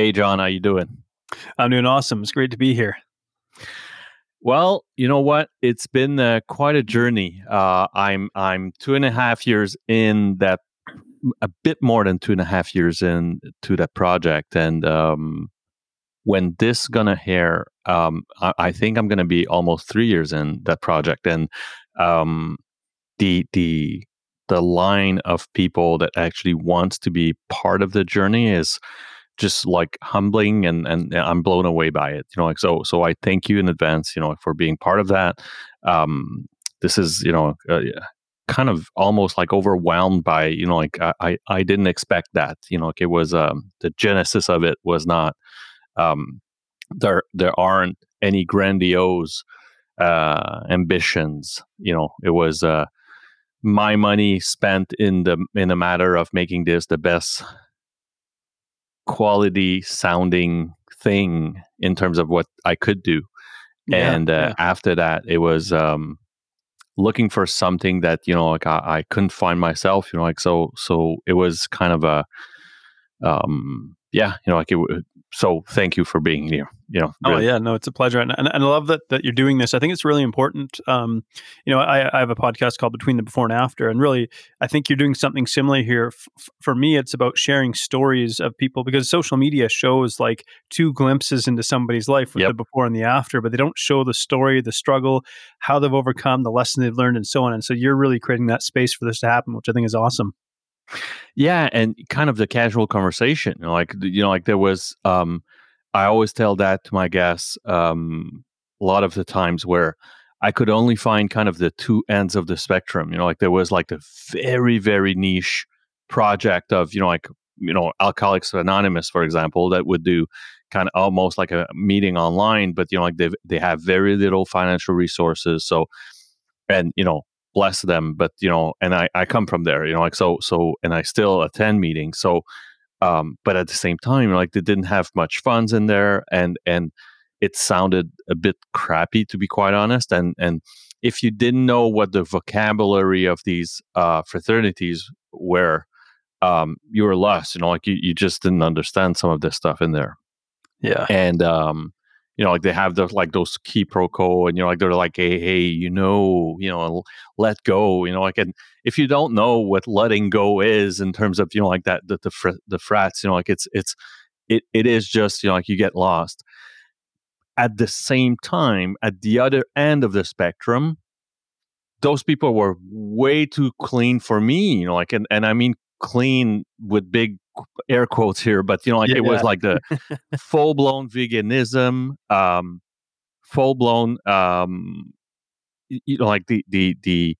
Hey, John, how you doing? I'm doing awesome. It's great to be here. Well, you know what? It's been uh, quite a journey. Uh, I'm I'm two and a half years in that, a bit more than two and a half years in to that project, and um, when this gonna air, um, I, I, think I'm gonna be almost three years in that project, and um, the the the line of people that actually wants to be part of the journey is just like humbling and and I'm blown away by it. You know, like so so I thank you in advance. You know, for being part of that. Um, this is you know. Uh, kind of almost like overwhelmed by you know like I I didn't expect that you know like it was um the genesis of it was not um there there aren't any grandiose uh ambitions you know it was uh my money spent in the in the matter of making this the best quality sounding thing in terms of what I could do. Yeah, and uh, yeah. after that, it was um, looking for something that you know, like I, I, couldn't find myself. You know, like so. So it was kind of a, um, yeah, you know, like it. So thank you for being here you know. Oh yeah, no, it's a pleasure, and, and, and, I love that that you're doing this. I think it's really important. Um, you know, I, I have a podcast called Between the Before and After, and really, I think you're doing something similar here. F- for me, it's about sharing stories of people because social media shows like two glimpses into somebody's life with yep. the before and the after, but they don't show the story, the struggle, how they've overcome, the lesson they've learned, and so on. And so you're really creating that space for this to happen, which I think is awesome. Yeah, and kind of the casual conversation, like you know, like there was. um I always tell that to my guests um, a lot of the times where I could only find kind of the two ends of the spectrum. You know, like there was like the very, very niche project of, you know, like, you know, Alcoholics Anonymous, for example, that would do kind of almost like a meeting online, but, you know, like they, they have very little financial resources. So, and, you know, bless them, but, you know, and I, I come from there, you know, like, so, so, and I still attend meetings. So, um, but at the same time, like they didn't have much funds in there, and and it sounded a bit crappy to be quite honest. And and if you didn't know what the vocabulary of these uh, fraternities were, um, you were lost. You know, like you, you just didn't understand some of this stuff in there. Yeah. And um, you know, like they have the like those quiproquo, and you know, like they're like, hey, hey, you know, you know, let go, you know, like, and if you don't know what letting go is in terms of you know, like that, the the, fr- the frats, you know, like it's it's it it is just you know, like you get lost. At the same time, at the other end of the spectrum, those people were way too clean for me, you know, like, and and I mean clean with big air quotes here, but you know, like yeah, it was like the full blown veganism, um, full blown, um, you know, like the the the,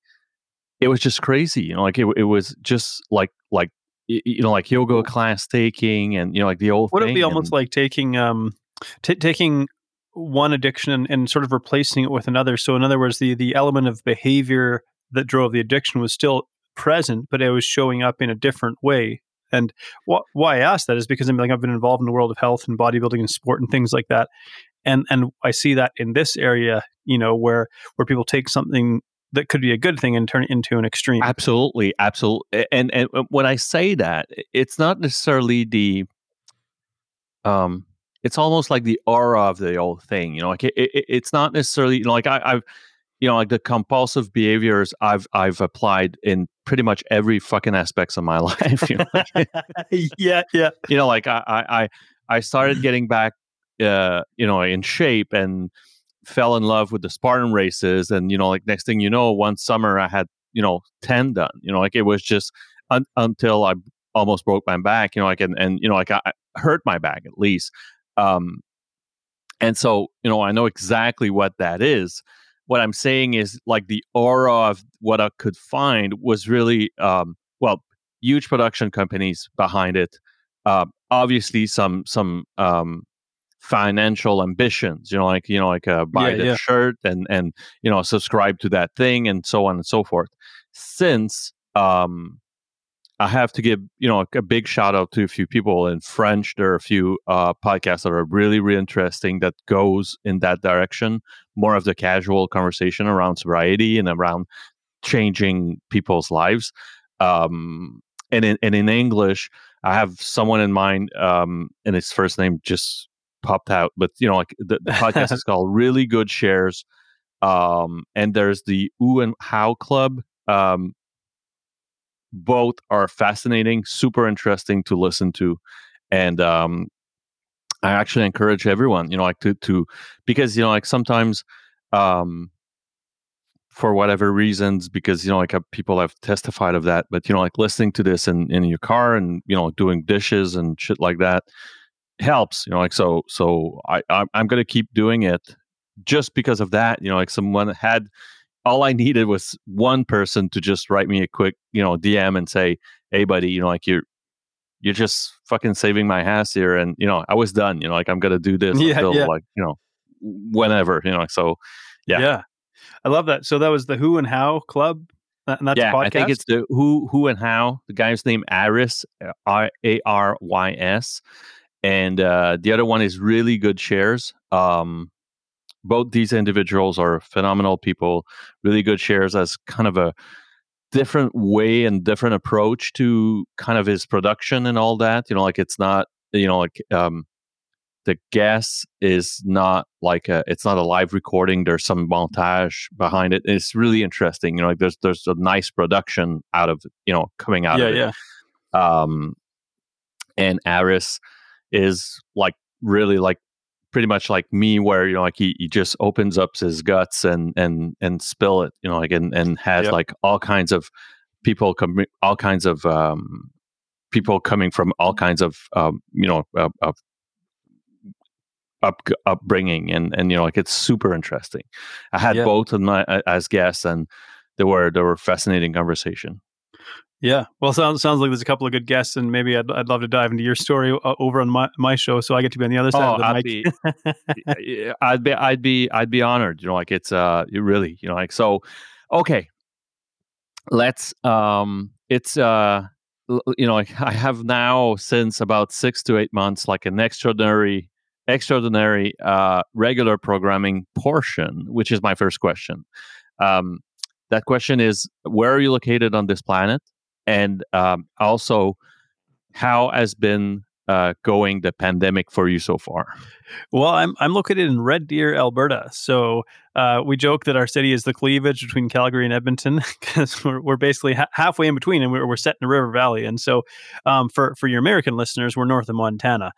it was just crazy. You know, like it it was just like like you know like yoga class taking and you know like the old. Would it be almost like taking um t- taking one addiction and, and sort of replacing it with another? So in other words, the the element of behavior that drove the addiction was still present, but it was showing up in a different way. And wh- why I ask that is because I'm like I've been involved in the world of health and bodybuilding and sport and things like that, and and I see that in this area, you know, where where people take something that could be a good thing and turn it into an extreme. Absolutely, absolutely. And and uh, when I say that, it's not necessarily the um it's almost like the aura of the old thing you know like it, it, it's not necessarily you know like I, i've you know, like the compulsive behaviors I've I've applied in pretty much every fucking aspects of my life. You know? yeah, yeah. You know, like I I I started getting back, uh, you know, in shape and fell in love with the Spartan races, and you know, like next thing you know, one summer I had you know ten done. You know, like it was just un- until I almost broke my back. You know, like and and you know, like I, I hurt my back at least. Um, and so you know, I know exactly what that is what I'm saying is like the aura of what I could find was really um, well, huge production companies behind it. Uh, obviously, some some um, financial ambitions. You know, like you know, like uh, buy yeah, the yeah. shirt and and you know subscribe to that thing and so on and so forth. Since um, I have to give you know a big shout out to a few people in French. There are a few uh, podcasts that are really really interesting that goes in that direction, more of the casual conversation around sobriety and around changing people's lives. Um, and in and in English, I have someone in mind, um, and his first name just popped out, but you know, like the, the podcast is called Really Good Shares. Um, and there's the Who and How Club. Um, both are fascinating, super interesting to listen to, and um, I actually encourage everyone, you know, like to to because you know, like sometimes, um, for whatever reasons, because you know, like uh, people have testified of that, but you know, like listening to this in in your car and you know, doing dishes and shit like that helps, you know, like so. So I I'm, I'm gonna keep doing it just because of that. You know, like someone had all I needed was one person to just write me a quick, you know, DM and say, "Hey, buddy, you know, like you're you're just fucking saving my ass here," and you know, I was done. You know, like I'm gonna do this Yeah, until yeah. like you know, whenever. You know, so Yeah. Yeah i love that. So that was the Who and How Club, uh, and that's yeah, podcast. I think it's the who, who, and how. The guy's name Aris, R A R Y S, and uh, the other one is really good shares. Um, both these individuals are phenomenal people, really good shares as kind of a different way and different approach to kind of his production and all that. You know, like it's not, you know, like um, the guest is not like a, it's not a live recording. There's some montage behind it. It's really interesting. You know, like there's there's a nice production out of you know coming out yeah, of it yeah, um, and Aris is like really like pretty much like me where you know like he, he just opens up his guts and and and spill it you know like and and has Yep. like all kinds of people coming all kinds of um people coming from all kinds of um you know uh, of up upbringing and and you know like it's super interesting. I had both of my uh, as guests and they were they were fascinating conversation yeah. Well, sounds sounds like there's a couple of good guests, and maybe I'd I'd love to dive into your story uh, over on my my show, so I get to be on the other side Oh, of the I'd mic. be- I'd be, I'd be, I'd be honored. You know, like it's, uh, it really, you know, like so. Okay, let's. Um, it's, uh, you know, like I have now since about six to eight months, like an extraordinary, extraordinary, uh, regular programming portion, which is my first question. Um, that question is, where are you located on this planet, and um, also, how has been uh, going the pandemic for you so far? Well, I'm I'm located in Red Deer, Alberta. So uh, we joke that our city is the cleavage between Calgary and Edmonton because we're, we're basically ha- halfway in between, and we're, we're set in the River Valley. And so, um, for for your American listeners, we're north of Montana.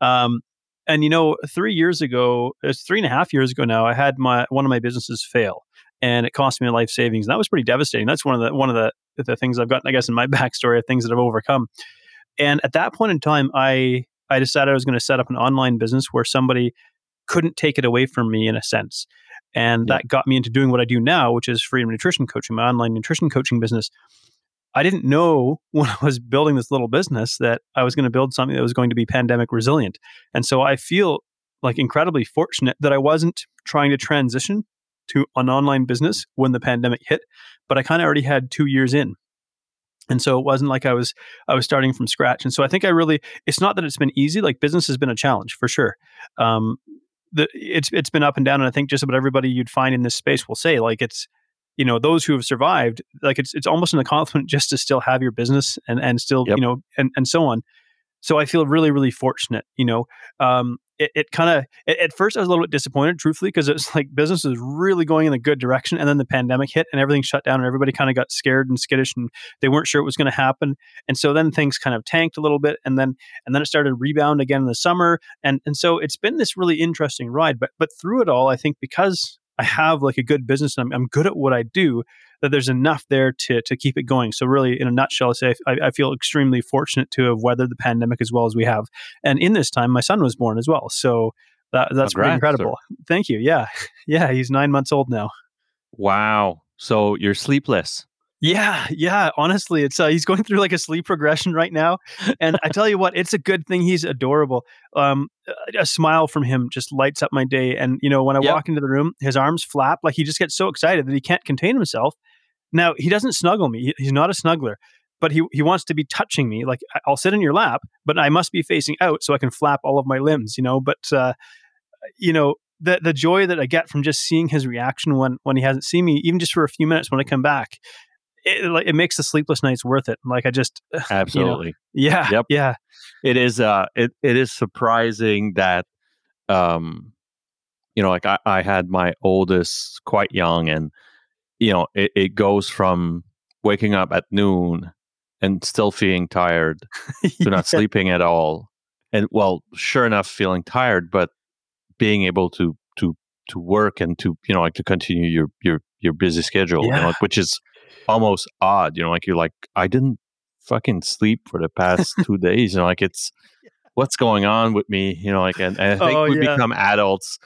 Um, and you know, three years ago, it's three and a half years ago now. I had my one of my businesses fail, and it cost me a life savings. And that was pretty devastating. That's one of the one of the the things I've gotten, I guess, in my backstory of things that I've overcome. And at that point in time, I I decided I was going to set up an online business where somebody couldn't take it away from me in a sense. And Yeah. that got me into doing what I do now, which is freedom nutrition coaching, my online nutrition coaching business. I didn't know when I was building this little business that I was going to build something that was going to be pandemic resilient. And so I feel like incredibly fortunate that I wasn't trying to transition to an online business when the pandemic hit, but I kind of already had 2 years in. And so it wasn't like I was I was starting from scratch. And so I think I really it's not that it's been easy, like business has been a challenge for sure. Um the it's it's been up and down and I think just about everybody you'd find in this space will say like it's you know those who have survived like it's it's almost an accomplishment just to still have your business and and still Yep. you know and and so on so i feel really really fortunate you know um it, it kind of at, first i was a little bit disappointed truthfully because it's like business was really going in a good direction and then the pandemic hit and everything shut down and everybody kind of got scared and skittish and they weren't sure it was going to happen and so then things kind of tanked a little bit and then and then it started to rebound again in the summer and and so it's been this really interesting ride but but through it all i think because i have like a good business and i'm, I'm good at what i do that there's enough there to to keep it going so really in a nutshell i say I, I feel extremely fortunate to have weathered the pandemic as well as we have and in this time my son was born as well so that, that's pretty Congrats, incredible thank you yeah yeah he's nine months old now Wow. So you're sleepless. Yeah, yeah. Honestly, it's uh, he's going through like a sleep regression right now, and I tell you what, it's a good thing. He's adorable. Um, a smile from him just lights up my day. And you know, when I Yep. walk into the room, his arms flap like he just gets so excited that he can't contain himself. Now he doesn't snuggle me. He's not a snuggler, but he he wants to be touching me. Like I'll sit in your lap, but I must be facing out so I can flap all of my limbs. You know, but uh, you know the the joy that I get from just seeing his reaction when when he hasn't seen me, even just for a few minutes when I come back it, like, it makes the sleepless nights worth it. Like I just absolutely, you know, yeah, yep, yeah. It is. Uh, it it is surprising that, um, you know, like I, I had my oldest quite young, and you know, it, it goes from waking up at noon and still feeling tired to not sleeping at all, and well, sure enough, feeling tired, but being able to to to work and to you know like to continue your your your busy schedule, yeah. you know, which is almost odd. You know, like you're like I didn't fucking sleep for the past two days. You know, like it's what's going on with me. You know, like and, and I think oh, we yeah. become adults.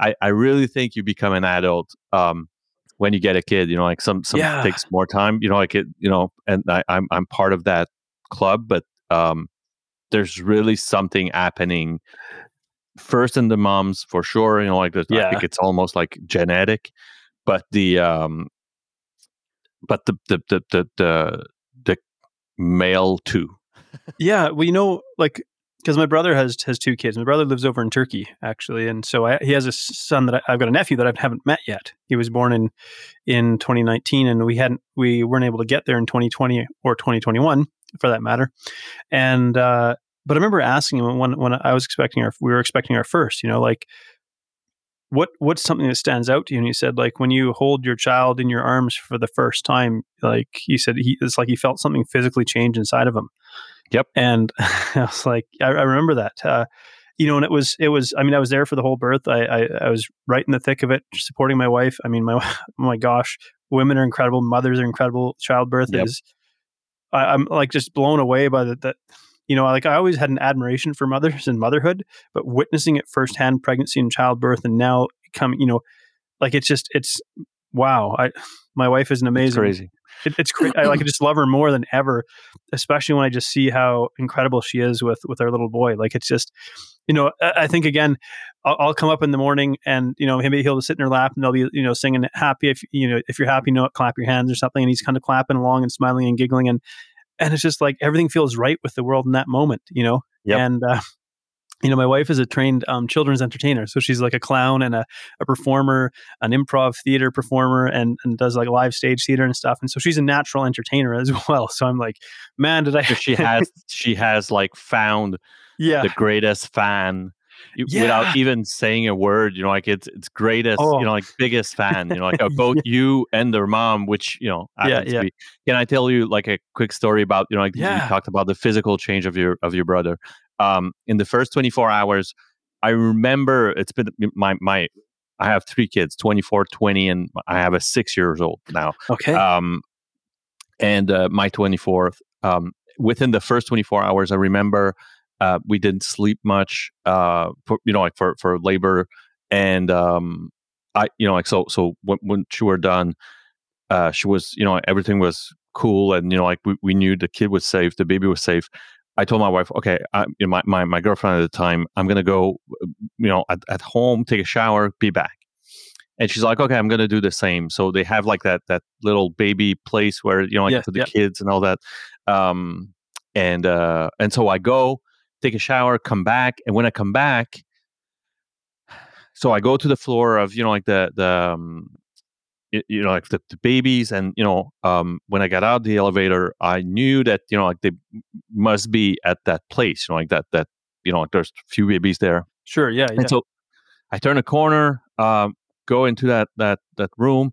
I I really think you become an adult um, when you get a kid. You know, like some some yeah. takes more time. You know, like it. You know, and I, I'm I'm part of that club, but um, there's really something happening first in the moms for sure. You know, like yeah. I think it's almost like genetic, but the um, but the the the the the, the male too. yeah, well, you know, like because my brother has has two kids. My brother lives over in Turkey actually, and so I, he has a son that I, have got a nephew that I haven't met yet. He was born in in 2019, and we hadn't we weren't able to get there in 2020 or 2021 for that matter. And uh, but I remember asking him when when I was expecting our we were expecting our first, you know, like what what's something that stands out to you? And he said, like when you hold your child in your arms for the first time, like he said, he it's like he felt something physically change inside of him. Yep. And I was like, I, I remember that. Uh, you know, and it was it was. I mean, I was there for the whole birth. I, I I was right in the thick of it, supporting my wife. I mean, my oh my gosh, women are incredible, mothers are incredible. Childbirth yep. is. I, am like just blown away by the, that you know, like I always had an admiration for mothers and motherhood, but witnessing it firsthand, pregnancy and childbirth, and now coming, you know, like it's just, it's wow. I, my wife is an amazing, crazy. It, it's crazy. I like I just love her more than ever, especially when I just see how incredible she is with with our little boy. Like it's just, you know, I, I think again, I'll, I'll, come up in the morning and you know maybe he'll sit in her lap and they'll be you know singing happy if you know if you're happy, you know, clap your hands or something, and he's kind of clapping along and smiling and giggling and and it's just like everything feels right with the world in that moment, you know. Yep. And uh, you know, my wife is a trained um, children's entertainer, so she's like a clown and a, a performer, an improv theater performer, and and does like live stage theater and stuff. And so she's a natural entertainer as well. So I'm like, man, did I? she has she has like found yeah. the greatest fan yeah. without even saying a word. You know, like it's it's greatest, oh. you know, like biggest fan. You know, like both yeah. you and their mom, which you know, yeah, yeah. Be. Can I tell you like a quick story about you know, like yeah. you talked about the physical change of your of your brother. Um, in the first 24 hours, I remember it's been my my. I have three kids, 24, 20, and I have a six years old now. Okay. Um, and uh, my 24th. Um, within the first 24 hours, I remember uh, we didn't sleep much, uh, for, you know, like for for labor, and um, I, you know, like so so when, when she were done, uh, she was, you know, everything was cool, and you know, like we, we knew the kid was safe, the baby was safe. I told my wife, okay, I, you know, my, my my girlfriend at the time, I'm gonna go, you know, at, at home, take a shower, be back. And she's like, okay, I'm gonna do the same. So they have like that that little baby place where you know, like yeah, for the yeah. kids and all that. Um, and uh, and so I go, take a shower, come back, and when I come back, so I go to the floor of you know like the the um, you know like the, the, babies and you know um, when i got out the elevator i knew that you know like they must be at that place you know like that that you know like there's a few babies there sure yeah, yeah. and so i turn a corner um, go into that that that room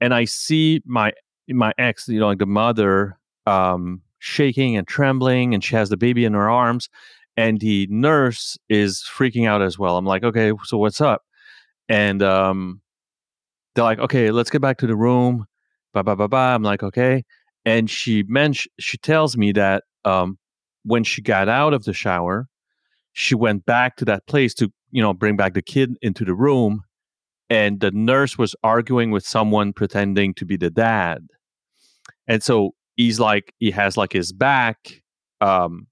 and i see my my ex you know like the mother um, shaking and trembling and she has the baby in her arms and the nurse is freaking out as well. I'm like, okay, so what's up? And um, they're like, okay, let's get back to the room. Blah blah blah blah. I'm like, okay. And she mentioned, she tells me that um, when she got out of the shower, she went back to that place to, you know, bring back the kid into the room, and the nurse was arguing with someone pretending to be the dad. And so he's like, he has like his back um,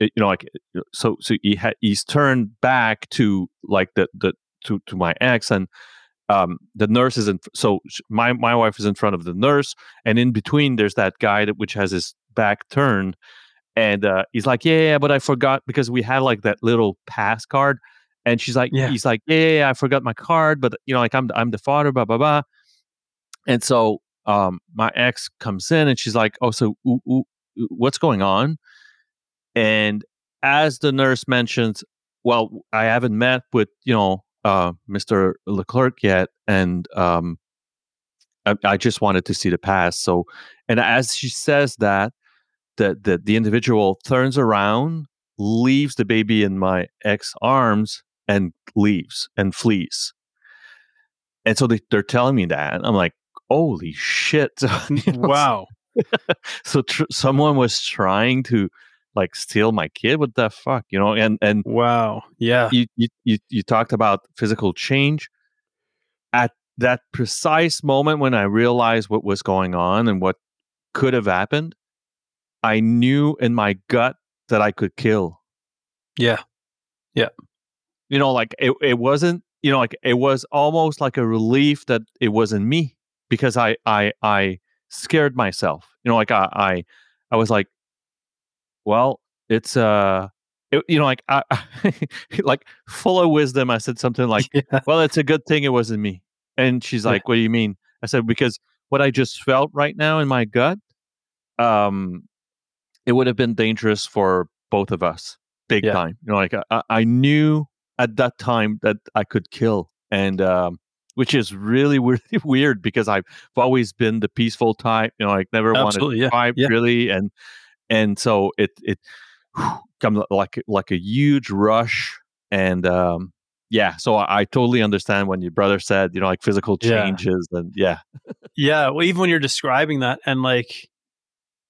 you know like so so he ha- he's turned back to like the the to to my ex and um the nurse is in so my my wife is in front of the nurse and in between there's that guy that which has his back turned and uh he's like yeah, yeah but i forgot because we had like that little pass card and she's like yeah. he's like yeah, yeah, yeah i forgot my card but you know like i'm i'm the father blah blah blah and so um, my ex comes in and she's like, "Oh, so ooh, ooh, what's going on?" And as the nurse mentions, well, I haven't met with you know uh, Mr. Leclerc yet, and um, I, I, just wanted to see the pass. So, and as she says that, the the, the individual turns around, leaves the baby in my ex arms, and leaves and flees. And so they, they're telling me that, and I'm like, holy shit! wow. so tr- someone was trying to like steal my kid? What the fuck you know and and wow yeah. you you you, you talked about physical change. At that precise moment when i realized what was going on and what could have happened i knew in my gut that i could kill. Yeah yeah. You know like it, it wasn't you know like it was almost like a relief that it wasn't me because i i i scared myself. You know like i i, I was like well, it's uh it, you know like I, like full of wisdom I said something like, yeah. "Well, it's a good thing it wasn't me." And she's like, yeah. "What do you mean?" I said because what I just felt right now in my gut um it would have been dangerous for both of us big yeah. time. You know like I, I knew at that time that I could kill and um which is really really weird because I've always been the peaceful type. You know, like never Absolutely, wanted to fight yeah. really, and and so it it comes like like a huge rush and um yeah so I, I, totally understand when your brother said you know like physical changes yeah. and yeah. Yeah well even when you're describing that and like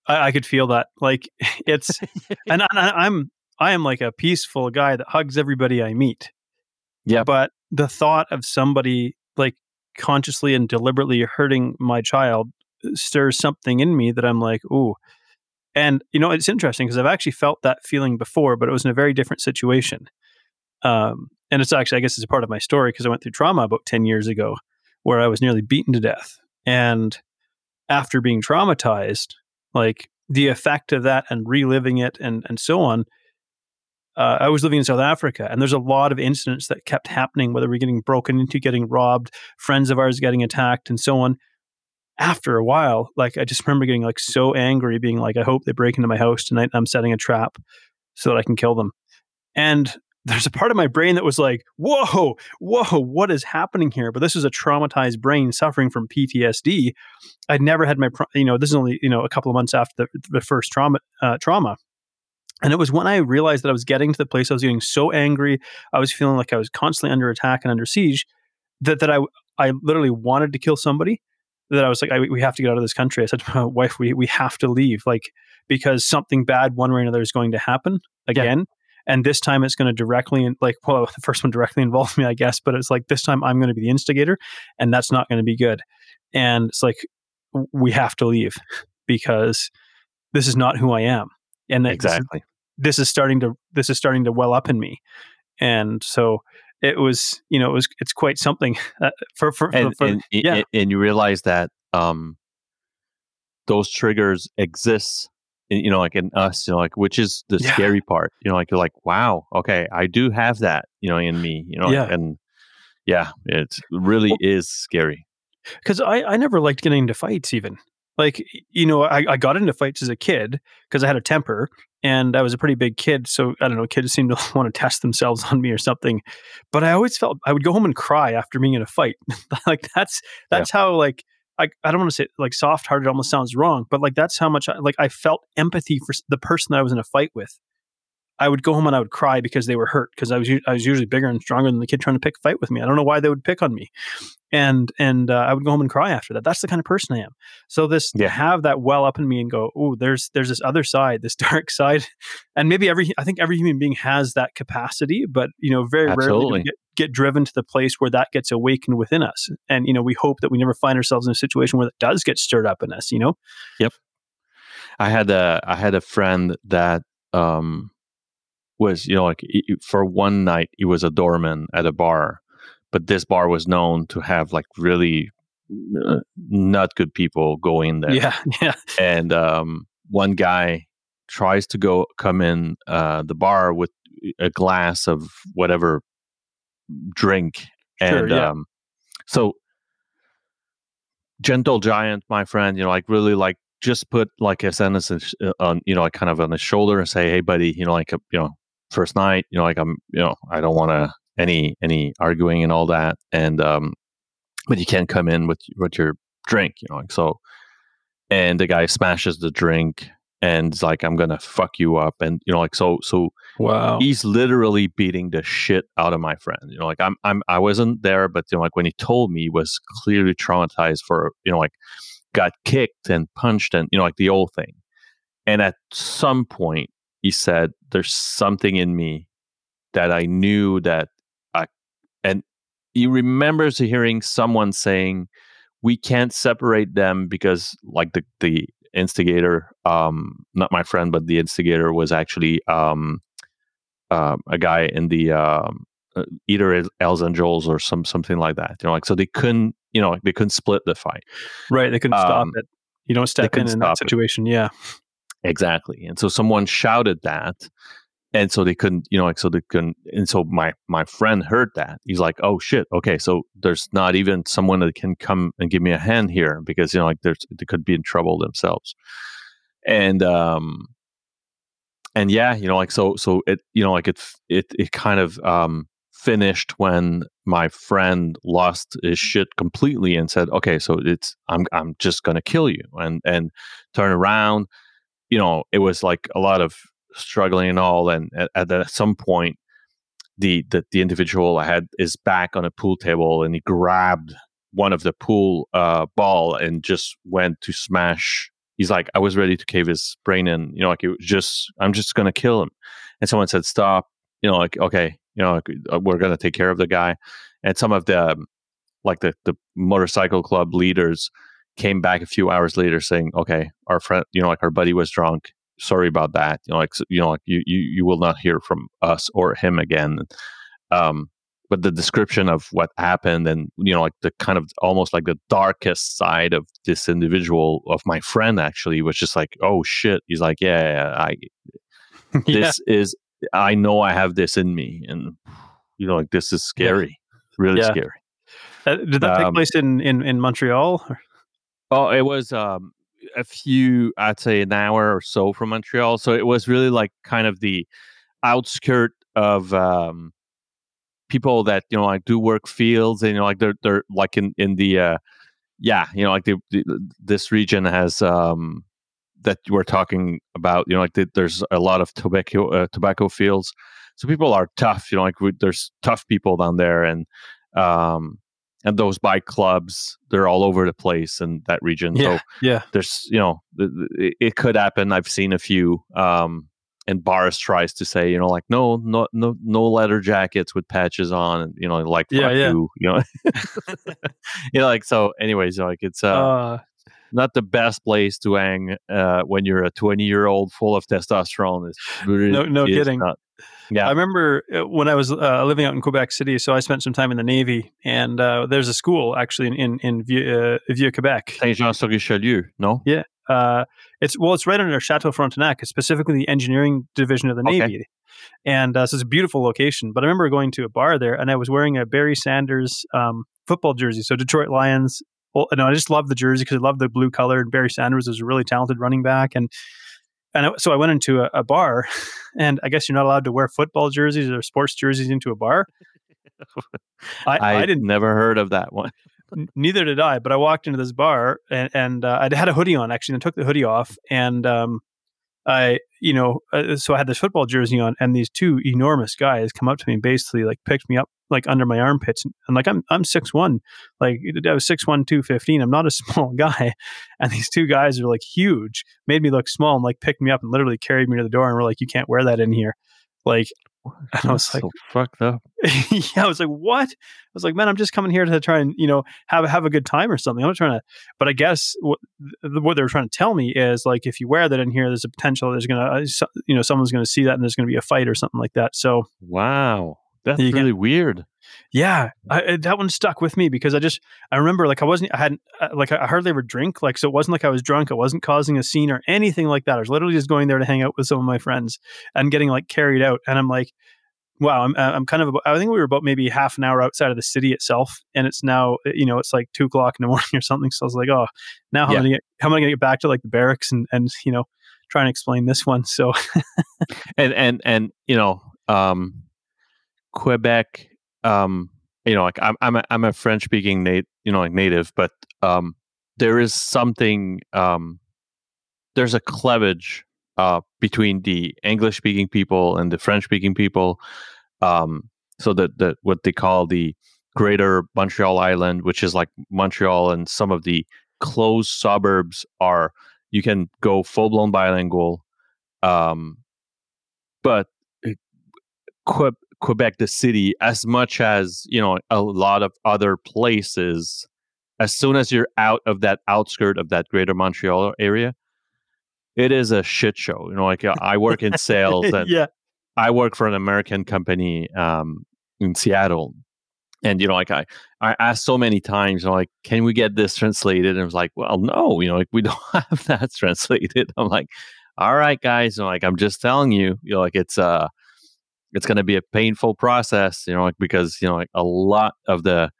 i, I could feel that like it's and I, i'm i am like a peaceful guy that hugs everybody i meet. Yeah but the thought of somebody like consciously and deliberately hurting my child uh, stirs something in me that i'm like ooh and you know, it's interesting because I've actually felt that feeling before, but it was in a very different situation. Um, and it's actually, I guess, it's a part of my story because I went through trauma about ten years ago, where I was nearly beaten to death. And after being traumatized, like the effect of that and reliving it and and so on, uh, I was living in South Africa, and there's a lot of incidents that kept happening, whether we're getting broken into, getting robbed, friends of ours getting attacked, and so on after a while, like I just remember getting like so angry, being like, I hope they break into my house tonight. I'm setting a trap so that I can kill them. And there's a part of my brain that was like, whoa, whoa, what is happening here? But this is a traumatized brain suffering from PTSD. I'd never had my, you know, this is only, you know, a couple of months after the, the first trauma, uh, trauma. And it was when I realized that I was getting to the place I was getting so angry, I was feeling like I was constantly under attack and under siege, that that I I literally wanted to kill somebody that I was like, I, we have to get out of this country. I said to my wife, we we have to leave, like because something bad, one way or another, is going to happen again. Yeah. And this time it's going to directly, like, well, the first one directly involved me, I guess, but it's like this time I'm going to be the instigator, and that's not going to be good. And it's like we have to leave because this is not who I am, and exactly this is, this is starting to this is starting to well up in me, and so it was you know it was it's quite something uh, for for, and, for, and, yeah and you realize that um those triggers exist in, you know like in us you know like which is the yeah. scary part you know like you're like wow okay i do have that you know in me you know yeah. and yeah it really well, is scary because i i never liked getting into fights even like you know i, I got into fights as a kid because i had a temper and I was a pretty big kid, so I don't know. Kids seemed to want to test themselves on me or something. But I always felt I would go home and cry after being in a fight. like that's that's yeah. how like I, I don't want to say like soft hearted almost sounds wrong, but like that's how much I, like I felt empathy for the person that I was in a fight with. I would go home and I would cry because they were hurt because I was I was usually bigger and stronger than the kid trying to pick a fight with me. I don't know why they would pick on me, and and uh, I would go home and cry after that. That's the kind of person I am. So this yeah. to have that well up in me and go, oh, there's there's this other side, this dark side, and maybe every I think every human being has that capacity, but you know very Absolutely. rarely get, get driven to the place where that gets awakened within us, and you know we hope that we never find ourselves in a situation where it does get stirred up in us. You know. Yep. I had a I had a friend that um was you know like for one night he was a doorman at a bar but this bar was known to have like really uh, not good people go in there yeah yeah and um, one guy tries to go come in uh, the bar with a glass of whatever drink and sure, yeah. um, so gentle giant, my friend. You know, like really like just put like a sentence uh, on, you know, like kind of on his shoulder and say, "Hey, buddy, you know, like you know, first night, you know, like I'm, you know, I don't want to any any arguing and all that, and um, but you can't come in with with your drink, you know, like so." And the guy smashes the drink and it's like I'm gonna fuck you up, and you know, like so, so wow, he's literally beating the shit out of my friend. You know, like I'm, I'm, I wasn't there, but you know, like when he told me, he was clearly traumatized for, you know, like got kicked and punched and you know, like the old thing. And at some point, he said, "There's something in me that I knew that I," and he remembers hearing someone saying, "We can't separate them because, like the the instigator, um, not my friend, but the instigator was actually um, uh, a guy in the um, uh, either Hells Angels or some something like that. You know, like so they couldn't, you know, they couldn't split the fight. Right, they couldn't um, stop it. You don't step in in that situation. It. Yeah, exactly. And so someone shouted that, and so they couldn't you know like so they couldn't and so my my friend heard that he's like oh shit okay so there's not even someone that can come and give me a hand here because you know like there's they could be in trouble themselves and um and yeah you know like so so it you know like it it it kind of um finished when my friend lost his shit completely and said okay so it's i'm i'm just to kill you and and turn around you know it was like a lot of struggling and all. And at, at some point, the, the the individual had is back on a pool table, and he grabbed one of the pool uh, ball and just went to smash. He's like, I was ready to cave his brain in. You know, like it was just, I'm just gonna kill him. And someone said, stop. You know, like okay, you know, like, uh, we're gonna take care of the guy. And some of the like the the motorcycle club leaders came back a few hours later saying, okay, our friend, you know, like our buddy was drunk sorry about that. You know, like you know, like you you you will not hear from us or him again. Um, but the description of what happened and you know like the kind of almost like the darkest side of this individual of my friend actually was just like oh shit he's like yeah, yeah i this yeah. is i know i have this in me and you know like this is scary yeah. really yeah. scary uh, did that take um, place in in in montreal oh it was um a few, I'd say an hour or so from Montreal. So it was really like kind of the outskirt of um, people that you know like do work fields and you know like they're they're like in in the uh, yeah you know like the, the, this region has um, that we're talking about you know like the, there's a lot of tobacco uh, tobacco fields so people are tough you know like we, there's tough people down there and um and those bike clubs they're all over the place in that region yeah, so yeah there's you know it, it could happen i've seen a few um and bars tries to say you know like no no no no leather jackets with patches on and you know like yeah, yeah. you you know you know like so anyways like it's uh, uh not the best place to hang uh, when you're a 20 year old full of testosterone. It's no, no kidding. Not, yeah, I remember uh, when I was uh, living out in Quebec City, so I spent some time in the Navy, and uh, there's a school actually in in, in Vieux, uh, Vieux Quebec. Saint Jean sur Richelieu, no? Yeah, uh, it's well, it's right under Chateau Frontenac, specifically the engineering division of the Navy. Okay. And uh, so it's a beautiful location. But I remember going to a bar there, and I was wearing a Barry Sanders um, football jersey, so Detroit Lions. Well, no, I just love the jersey because I love the blue color. And Barry Sanders is a really talented running back, and and so I went into a, a, bar, and I guess you're not allowed to wear football jerseys or sports jerseys into a bar. I, I, I didn't never heard of that one. neither did I. But I walked into this bar, and, and uh, I had a hoodie on actually, and I took the hoodie off, and um, I, you know, uh, so I had this football jersey on, and these two enormous guys come up to me and basically like picked me up like under my armpits, and like I'm I'm six one, like I was six one two fifteen. I'm not a small guy, and these two guys are like huge, made me look small, and like picked me up and literally carried me to the door, and were like, "You can't wear that in here." Like and I was like, so fucked up. yeah, I was like, what? I was like, man, I'm just coming here to try and you know have have a good time or something. I'm not trying to, but I guess what, what they're trying to tell me is like, if you wear that in here, there's a potential there's gonna, uh, you know, someone's gonna see that and there's gonna be a fight or something like that. So wow, that's really can, weird. Yeah, I, that one stuck with me because I just I remember like I wasn't I hadn't uh, like I hardly ever drink like so it wasn't like I was drunk. I wasn't causing a scene or anything like that. I was literally just going there to hang out with some of my friends and getting like carried out. And I'm like, wow, I'm I'm kind of about, I think we were about maybe half an hour outside of the city itself, and it's now you know it's like two o'clock in the morning or something. So I was like, oh, now how Yeah. am I gonna get, how am I gonna get back to like the barracks and and you know try and explain this one? So and and and you know um quebec um you know like i'm i'm a, I'm a french speaking nat you know like native but um there is something um there's a cleavage uh between the english speaking people and the french speaking people um so that that what they call the greater montreal island which is like montreal and some of the closed suburbs are you can go full blown bilingual um but Que- Quebec, the city, as much as you know, a lot of other places, as soon as you're out of that outskirt of that Greater Montreal area, it is a shit show. You know, like uh, I work in sales and yeah, I work for an American company um, in Seattle, and you know, like I, I asked so many times, you know, like, can we get this translated? And it was like, well, no, you know, like we don't have that translated. I'm like, all right, guys, know, like I'm just telling you, you know, like it's uh it's going to be a painful process, you know, like because you know, like a lot of the,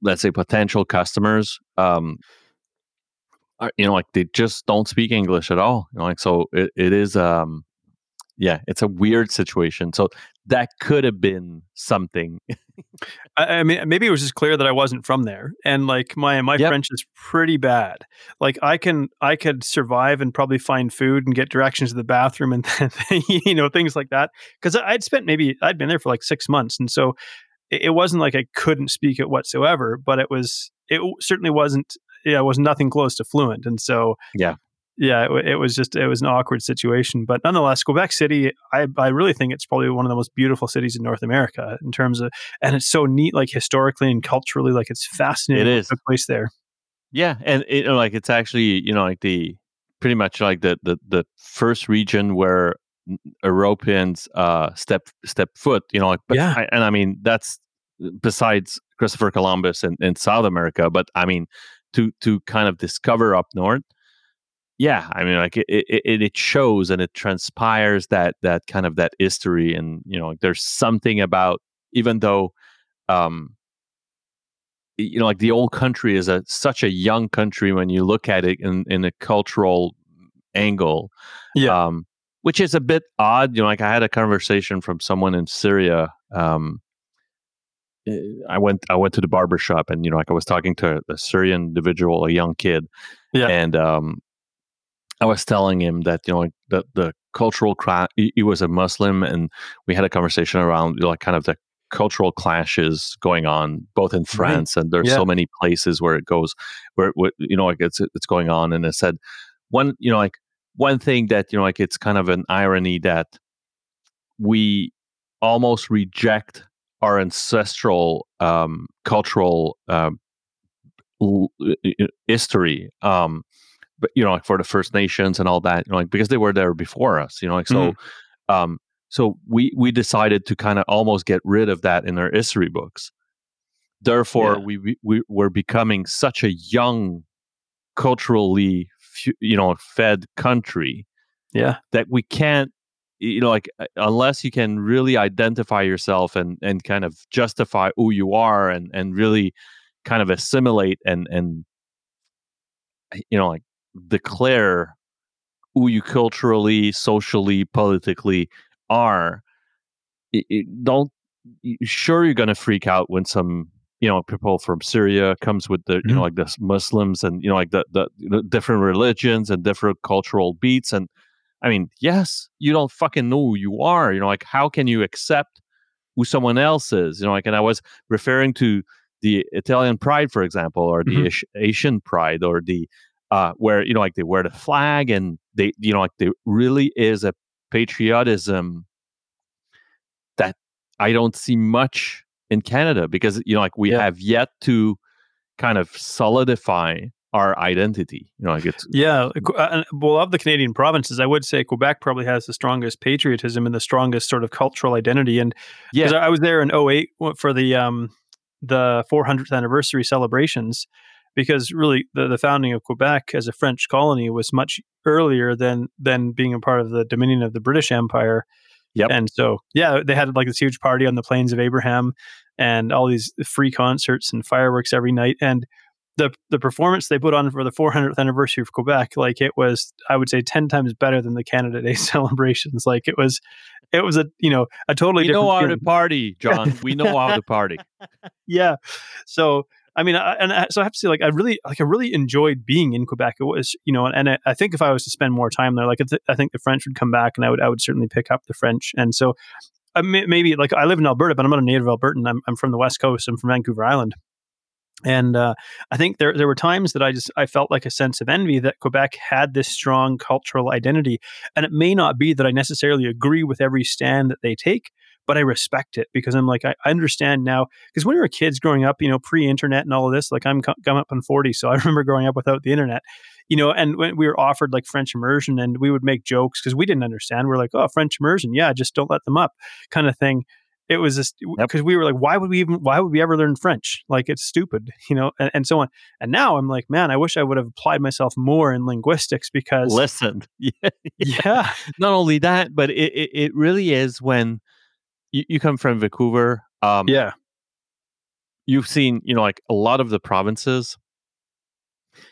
let's say, potential customers, um, are, you know, like they just don't speak English at all. You know, like so it, it is, um, yeah, it's a weird situation. So that could have been something. I, I mean maybe it was just clear that I wasn't from there, and like my my Yep. French is pretty bad. Like I can I could survive and probably find food and get directions to the bathroom and you know things like that because I'd spent maybe I'd been there for like six months, and so it, it wasn't like I couldn't speak it whatsoever, but it was it certainly wasn't yeah it was nothing close to fluent, and so Yeah. Yeah, it, it was just it was an awkward situation, but nonetheless, Quebec City, I I really think it's probably one of the most beautiful cities in North America in terms of, and it's so neat, like historically and culturally, like it's fascinating. It is. took place there. Yeah, and it, know, like it's actually you know like the pretty much like the the, the first region where Europeans uh step step foot. You know, like but Yeah. I, and I mean that's besides Christopher Columbus and in South America, but I mean to to kind of discover up north. Yeah, I mean, like it, it, it shows and it transpires that that kind of that history, and you know, like there's something about even though, um, you know, like the old country is a such a young country when you look at it in in a cultural angle, Yeah. um, which is a bit odd. You know, like I had a conversation from someone in Syria. Um, eh, I went I went to the barber shop and you know like I was talking to a Syrian individual, a young kid, Yeah. and um, I was telling him that you know like, the the cultural clash. He, was a Muslim, and we had a conversation around you know, like kind of the cultural clashes going on both in France and there's Yeah. so many places where it goes where, it you know like it's it's going on and it said one you know like one thing that you know like it's kind of an irony that we almost reject our ancestral um, cultural um, l- i- i- history um but you know like for the first nations and all that you know like because they were there before us you know like so um so we we decided to kind of almost get rid of that in our history books therefore Yeah. we, we we were becoming such a young culturally you know fed country Yeah. that we can't you know like unless you can really identify yourself and and kind of justify who you are and and really kind of assimilate and and you know like declare who you culturally socially politically are it, it don't sure you're going to freak out when some you know people from syria comes with the you know Mhm. like the muslims and you know like the, the the different religions and different cultural beats and i mean yes you don't fucking know who you are you know like how can you accept who someone else is you know like and i was referring to the italian pride for example or the Mhm. Asian pride or the uh where you know like they wear the flag and they you know like there really is a patriotism that I don't see much in Canada because you know like we Yeah. have yet to kind of solidify our identity. You know, like it's Yeah. Uh, Well, of the Canadian provinces, I would say Quebec probably has the strongest patriotism and the strongest sort of cultural identity. And yeah, I was there in 08 for the um, the 400th anniversary celebrations, because really the, the founding of Quebec as a French colony was much earlier than than being a part of the Dominion of the British Empire. Yep. And so, yeah, they had like this huge party on the plains of Abraham and all these free concerts and fireworks every night. And the the performance they put on for the 400th anniversary of Quebec, like it was, I would say, ten times better than the Canada Day celebrations. Like it was, it was a you know a totally. We different know how feeling. to party, John. We know how to party. yeah. So I mean, I, and I, so I have to say, like, I really, like, I really enjoyed being in Quebec. It was, you know, and I, I think if I was to spend more time there, like, I, th- I think the French would come back, and I would, I would certainly pick up the French. And so, may, maybe like I live in Alberta, but I'm not a native Albertan. I'm, I'm from the West Coast. I'm from Vancouver Island. And uh, I think there there were times that I just I felt like a sense of envy that Quebec had this strong cultural identity, and it may not be that I necessarily agree with every stand that they take, but I respect it because I'm like I, I understand now. Because when we were kids growing up, you know, pre-internet and all of this, like I'm coming up on forty, so I remember growing up without the internet, you know, and when we were offered like French immersion, and we would make jokes because we didn't understand. We are like, oh, French immersion, yeah, just don't let them up, kind of thing it was just because yep. we were like, why would we even, why would we ever learn French? Like it's stupid, you know, and, and, so on. And now I'm like, man, I wish I would have applied myself more in linguistics because listen, yeah, yeah. yeah. Not only that, but it, it, it really is when you, you, come from Vancouver. Um, yeah. You've seen, you know, like a lot of the provinces,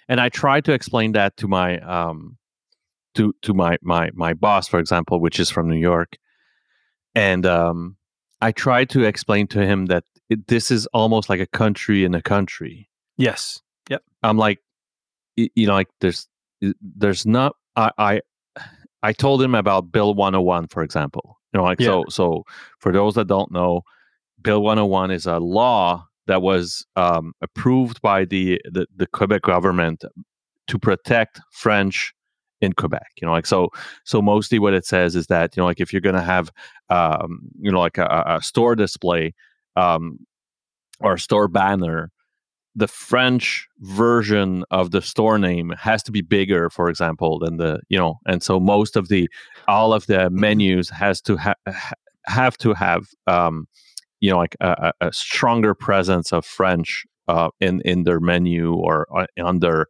and I try to explain that to my, um, to to my my my boss, for example, which is from New York, and um, I try to explain to him that it, this is almost like a country in a country. Yes. Yep. I'm like, you know, like there's there's not. I I, I told him about Bill 101, for example. You know, like yeah. so. So for those that don't know, Bill 101 is a law that was um, approved by the, the the Quebec government to protect French in Quebec. You know, like so. So mostly, what it says is that you know, like if you're going to have, um, you know, like a, a store display um, or a store banner, the French version of the store name has to be bigger, for example, than the you know, and so most of the all of the menus has to ha- have to have um, you know like a, a stronger presence of French uh, in in their menu or uh, on their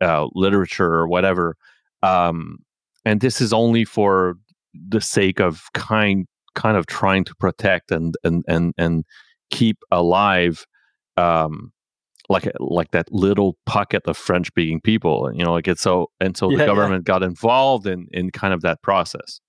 uh, literature or whatever. Um, and this is only for the sake of kind kind of trying to protect and and and and keep alive um like like that little pocket of french speaking people you know like it's so and so yeah, the government yeah. got involved in in kind of that process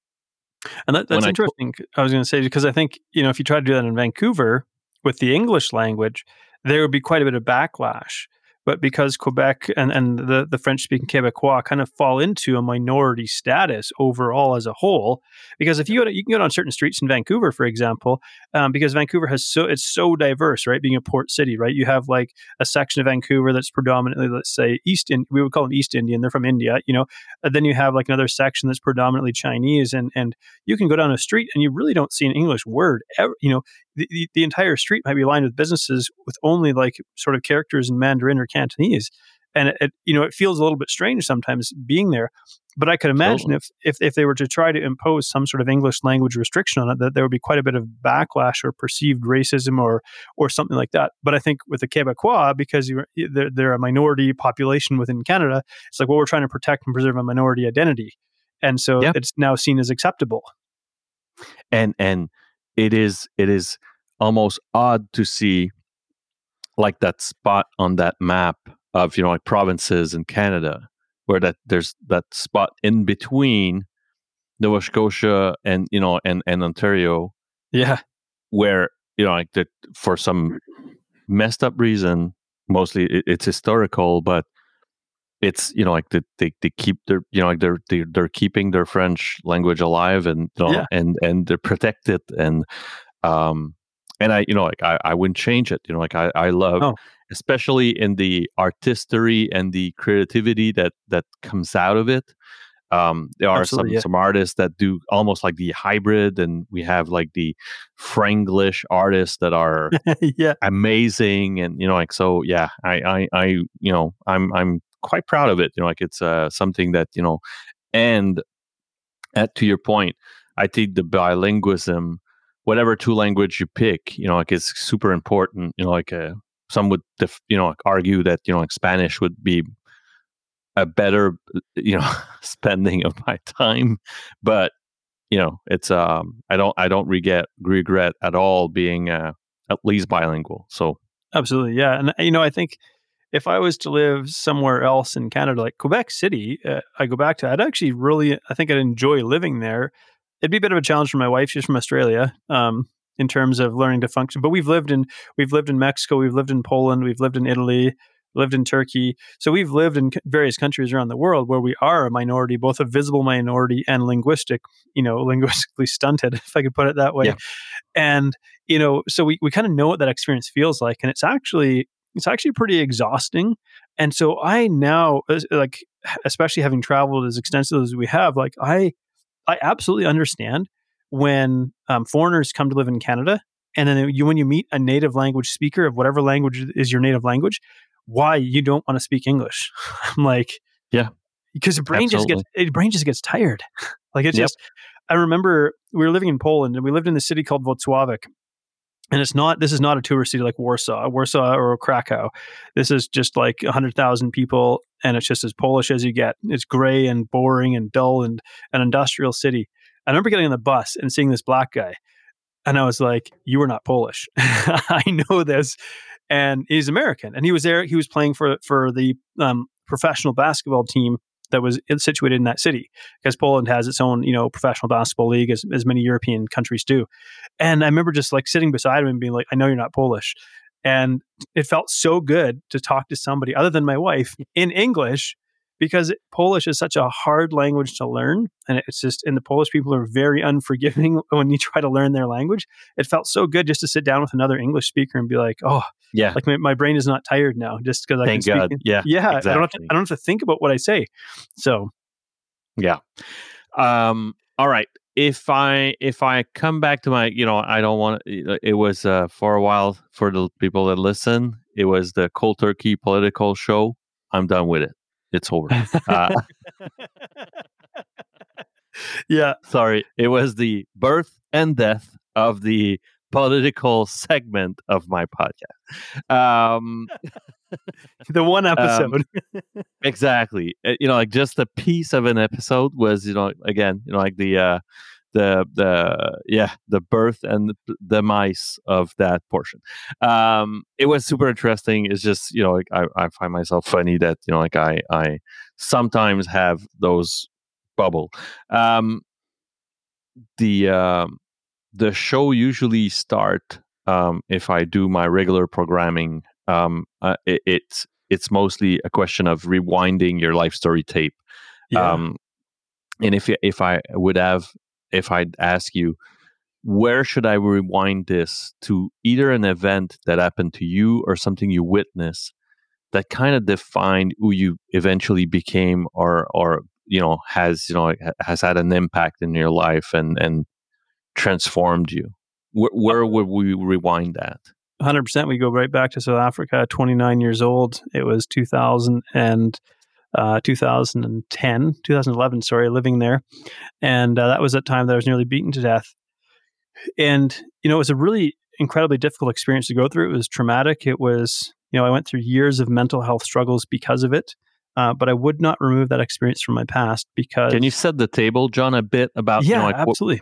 and that, that's when interesting I, I was going to say because i think you know if you try to do that in vancouver with the english language there would be quite a bit of backlash but because Quebec and, and the, the French speaking Quebecois kind of fall into a minority status overall as a whole. Because if you go to, you can go down certain streets in Vancouver, for example, um, because Vancouver has so it's so diverse, right? Being a port city, right? You have like a section of Vancouver that's predominantly, let's say, East in we would call them East Indian. They're from India, you know. And then you have like another section that's predominantly Chinese, and and you can go down a street and you really don't see an English word. Ever, you know, the, the, the entire street might be lined with businesses with only like sort of characters in Mandarin or Cantonese. And it, it, you know, it feels a little bit strange sometimes being there. But I could imagine totally. if, if if they were to try to impose some sort of English language restriction on it, that there would be quite a bit of backlash or perceived racism or or something like that. But I think with the Quebecois, because they're, they're a minority population within Canada, it's like well, we're trying to protect and preserve a minority identity, and so it's now seen as acceptable. And and it is it is almost odd to see like that spot on that map of you know like provinces in Canada where that there's that spot in between Nova Scotia and you know and and Ontario yeah. where you know like that for some messed up reason mostly it, it's historical but it's you know like the, they they keep their you know like they're they're, they're keeping their French language alive and you know, yeah. and and they're protected and um and I you know like I, I wouldn't change it you know like I I love oh. especially in the artistry and the creativity that that comes out of it um, there are Absolutely, some yeah. some artists that do almost like the hybrid, and we have like the Franglish artists that are yeah amazing, and you know like so yeah I I I you know I'm I'm quite proud of it. You know, like it's uh, something that you know, and at to your point, I think the bilingualism, whatever two language you pick, you know, like it's super important. You know, like uh, some would def- you know like argue that you know like Spanish would be a better you know spending of my time, but you know, it's um, I don't I don't regret regret at all being uh, at least bilingual. So absolutely, yeah, and you know, I think if I was to live somewhere else in Canada, like Quebec City, uh, I go back to, I'd actually really, I think I'd enjoy living there. It'd be a bit of a challenge for my wife. She's from Australia. Um, in terms of learning to function. But we've lived in we've lived in Mexico, we've lived in Poland, we've lived in Italy, lived in Turkey. So we've lived in various countries around the world where we are a minority, both a visible minority and linguistic, you know, linguistically stunted, if I could put it that way. Yeah. And you know, so we we kind of know what that experience feels like, and it's actually it's actually pretty exhausting. And so I now, like, especially having traveled as extensively as we have, like I, I absolutely understand when um, foreigners come to live in Canada, and then you, when you meet a native language speaker of whatever language is your native language, why you don't want to speak English. I'm like, yeah, because the brain absolutely. just gets, the brain just gets tired. like it's yep. just. I remember we were living in Poland and we lived in the city called Włocławek, and it's not this is not a tourist city like Warsaw, Warsaw or Krakow. This is just like hundred thousand people, and it's just as Polish as you get. It's gray and boring and dull and an industrial city. I remember getting on the bus and seeing this black guy, and I was like, "You are not Polish. I know this." And he's American, and he was there. He was playing for for the um, professional basketball team that was situated in that city because Poland has its own, you know, professional basketball league as, as many European countries do. And I remember just like sitting beside him and being like, I know you're not Polish. And it felt so good to talk to somebody other than my wife in English because Polish is such a hard language to learn. And it's just, and the Polish people are very unforgiving when you try to learn their language. It felt so good just to sit down with another English speaker and be like, oh, yeah, like my, my brain is not tired now just because I Thank can God. speak. Yeah. Yeah. Exactly. I, don't have to, I don't have to think about what I say. So, yeah. Um, all right. If I if I come back to my, you know, I don't want it was uh, for a while for the people that listen. It was the cold turkey political show. I'm done with it it's over. Uh, yeah. Sorry. It was the birth and death of the political segment of my podcast. Um, the one um, episode. Um, exactly. Uh, you know, like just a piece of an episode was, you know, again, you know, like the, uh, the the yeah the birth and the demise of that portion. Um it was super interesting. It's just you know like I, I find myself funny that you know like i i sometimes have those bubble. Um the um the show usually start um if i do my regular programming um uh, it, it's it's mostly a question of rewinding your life story tape. Yeah. um and if if I would have if I'd ask you, where should I rewind this to either an event that happened to you or something you witnessed that kind of defined who you eventually became or or you know has you know has had an impact in your life and and transformed you? Where, uh, where would we rewind that 100% we go right back to south africa 29 years old it was 2000 and uh, 2010, 2011, sorry, living there. And uh, that was a time that I was nearly beaten to death. And, you know, it was a really incredibly difficult experience to go through. It was traumatic. It was, you know, I went through years of mental health struggles because of it. Uh, but I would not remove that experience from my past because. Can you set the table, John, a bit about? Yeah, you know, like, absolutely.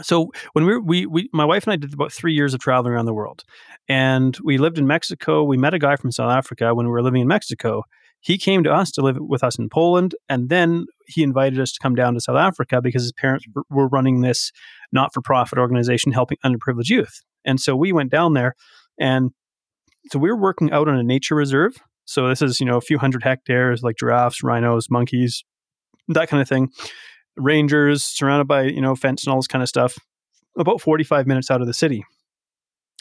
so when we, were, we we my wife and I did about three years of traveling around the world, and we lived in Mexico. We met a guy from South Africa when we were living in Mexico, he came to us to live with us in Poland, and then he invited us to come down to South Africa because his parents were running this not for profit organization helping underprivileged youth. And so we went down there, and so we were working out on a nature reserve. So this is, you know, a few hundred hectares, like giraffes, rhinos, monkeys, that kind of thing. Rangers surrounded by, you know, fence and all this kind of stuff. About 45 minutes out of the city.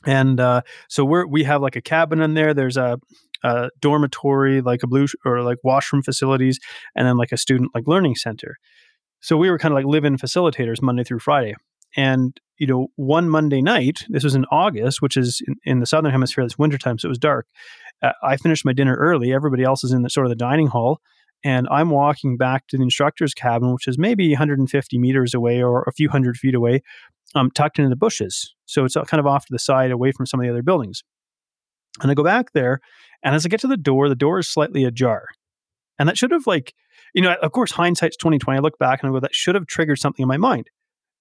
And uh, so we're we have like a cabin in there. There's a a dormitory, like a blue sh- or like washroom facilities, and then like a student like learning center. So we were kind of like live-in facilitators Monday through Friday. And you know, one Monday night, this was in August, which is in, in the southern hemisphere. It's wintertime, so it was dark. Uh, I finished my dinner early. Everybody else is in the sort of the dining hall, and I'm walking back to the instructor's cabin, which is maybe 150 meters away or a few hundred feet away, um, tucked into the bushes. So it's kind of off to the side, away from some of the other buildings. And I go back there, and as I get to the door, the door is slightly ajar. And that should have like you know, of course, hindsight's twenty twenty. I look back and I go, that should have triggered something in my mind.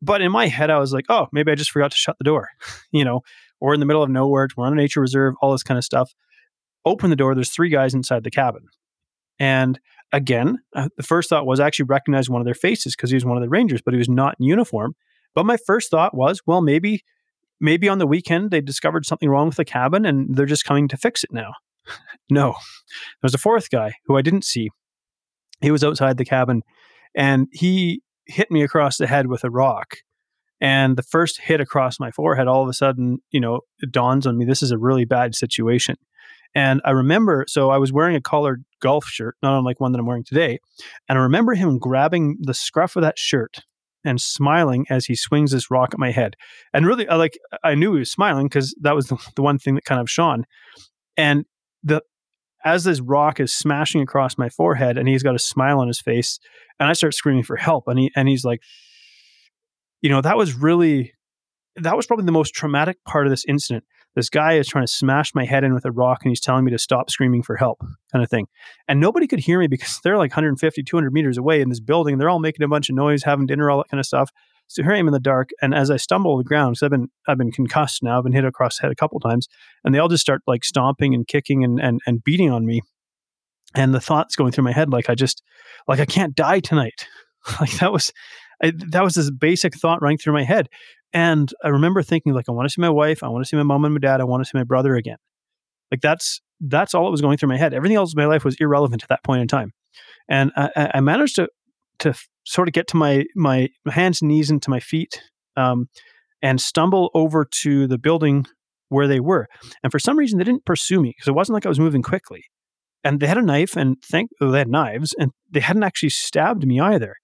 But in my head, I was like, oh, maybe I just forgot to shut the door. you know, we're in the middle of nowhere. We're on a nature reserve. All this kind of stuff. Open the door. There's three guys inside the cabin, and again, uh, the first thought was I actually recognize one of their faces because he was one of the Rangers, but he was not in uniform. But my first thought was, well, maybe, maybe on the weekend they discovered something wrong with the cabin and they're just coming to fix it now. no, there was a fourth guy who I didn't see. He was outside the cabin, and he hit me across the head with a rock. And the first hit across my forehead, all of a sudden, you know, it dawns on me this is a really bad situation. And I remember, so I was wearing a collared golf shirt, not unlike one that I'm wearing today. And I remember him grabbing the scruff of that shirt and smiling as he swings this rock at my head. And really, I like, I knew he was smiling because that was the, the one thing that kind of shone. And the, as this rock is smashing across my forehead and he's got a smile on his face and I start screaming for help and he and he's like you know that was really that was probably the most traumatic part of this incident this guy is trying to smash my head in with a rock and he's telling me to stop screaming for help kind of thing. And nobody could hear me because they're like 150 200 meters away in this building. They're all making a bunch of noise having dinner all that kind of stuff. So here i am in the dark and as i stumble on the ground because i've been i've been concussed now i've been hit across the head a couple times and they all just start like stomping and kicking and and, and beating on me. And the thoughts going through my head like i just like i can't die tonight. Like that was I, that was this basic thought running through my head and I remember thinking, like, I want to see my wife, I want to see my mom and my dad, I want to see my brother again. Like that's that's all that was going through my head. Everything else in my life was irrelevant at that point in time. And I, I managed to to sort of get to my my hands and knees into my feet um, and stumble over to the building where they were. And for some reason, they didn't pursue me because it wasn't like I was moving quickly. And they had a knife, and thank they had knives, and they hadn't actually stabbed me either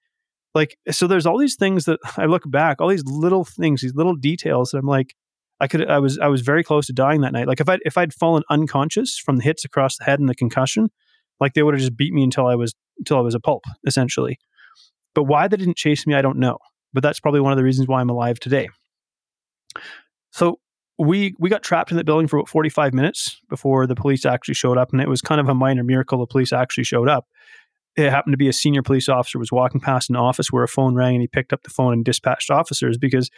like so there's all these things that i look back all these little things these little details that i'm like i could i was i was very close to dying that night. Like if i if i'd fallen unconscious from the hits across the head and the concussion like they would have just beat me until i was until i was a pulp essentially. But why they didn't chase me i don't know. But that's probably one of the reasons why i'm alive today. So we we got trapped in that building for about 45 minutes before the police actually showed up and it was kind of a minor miracle the police actually showed up it happened to be a senior police officer was walking past an office where a phone rang and he picked up the phone and dispatched officers because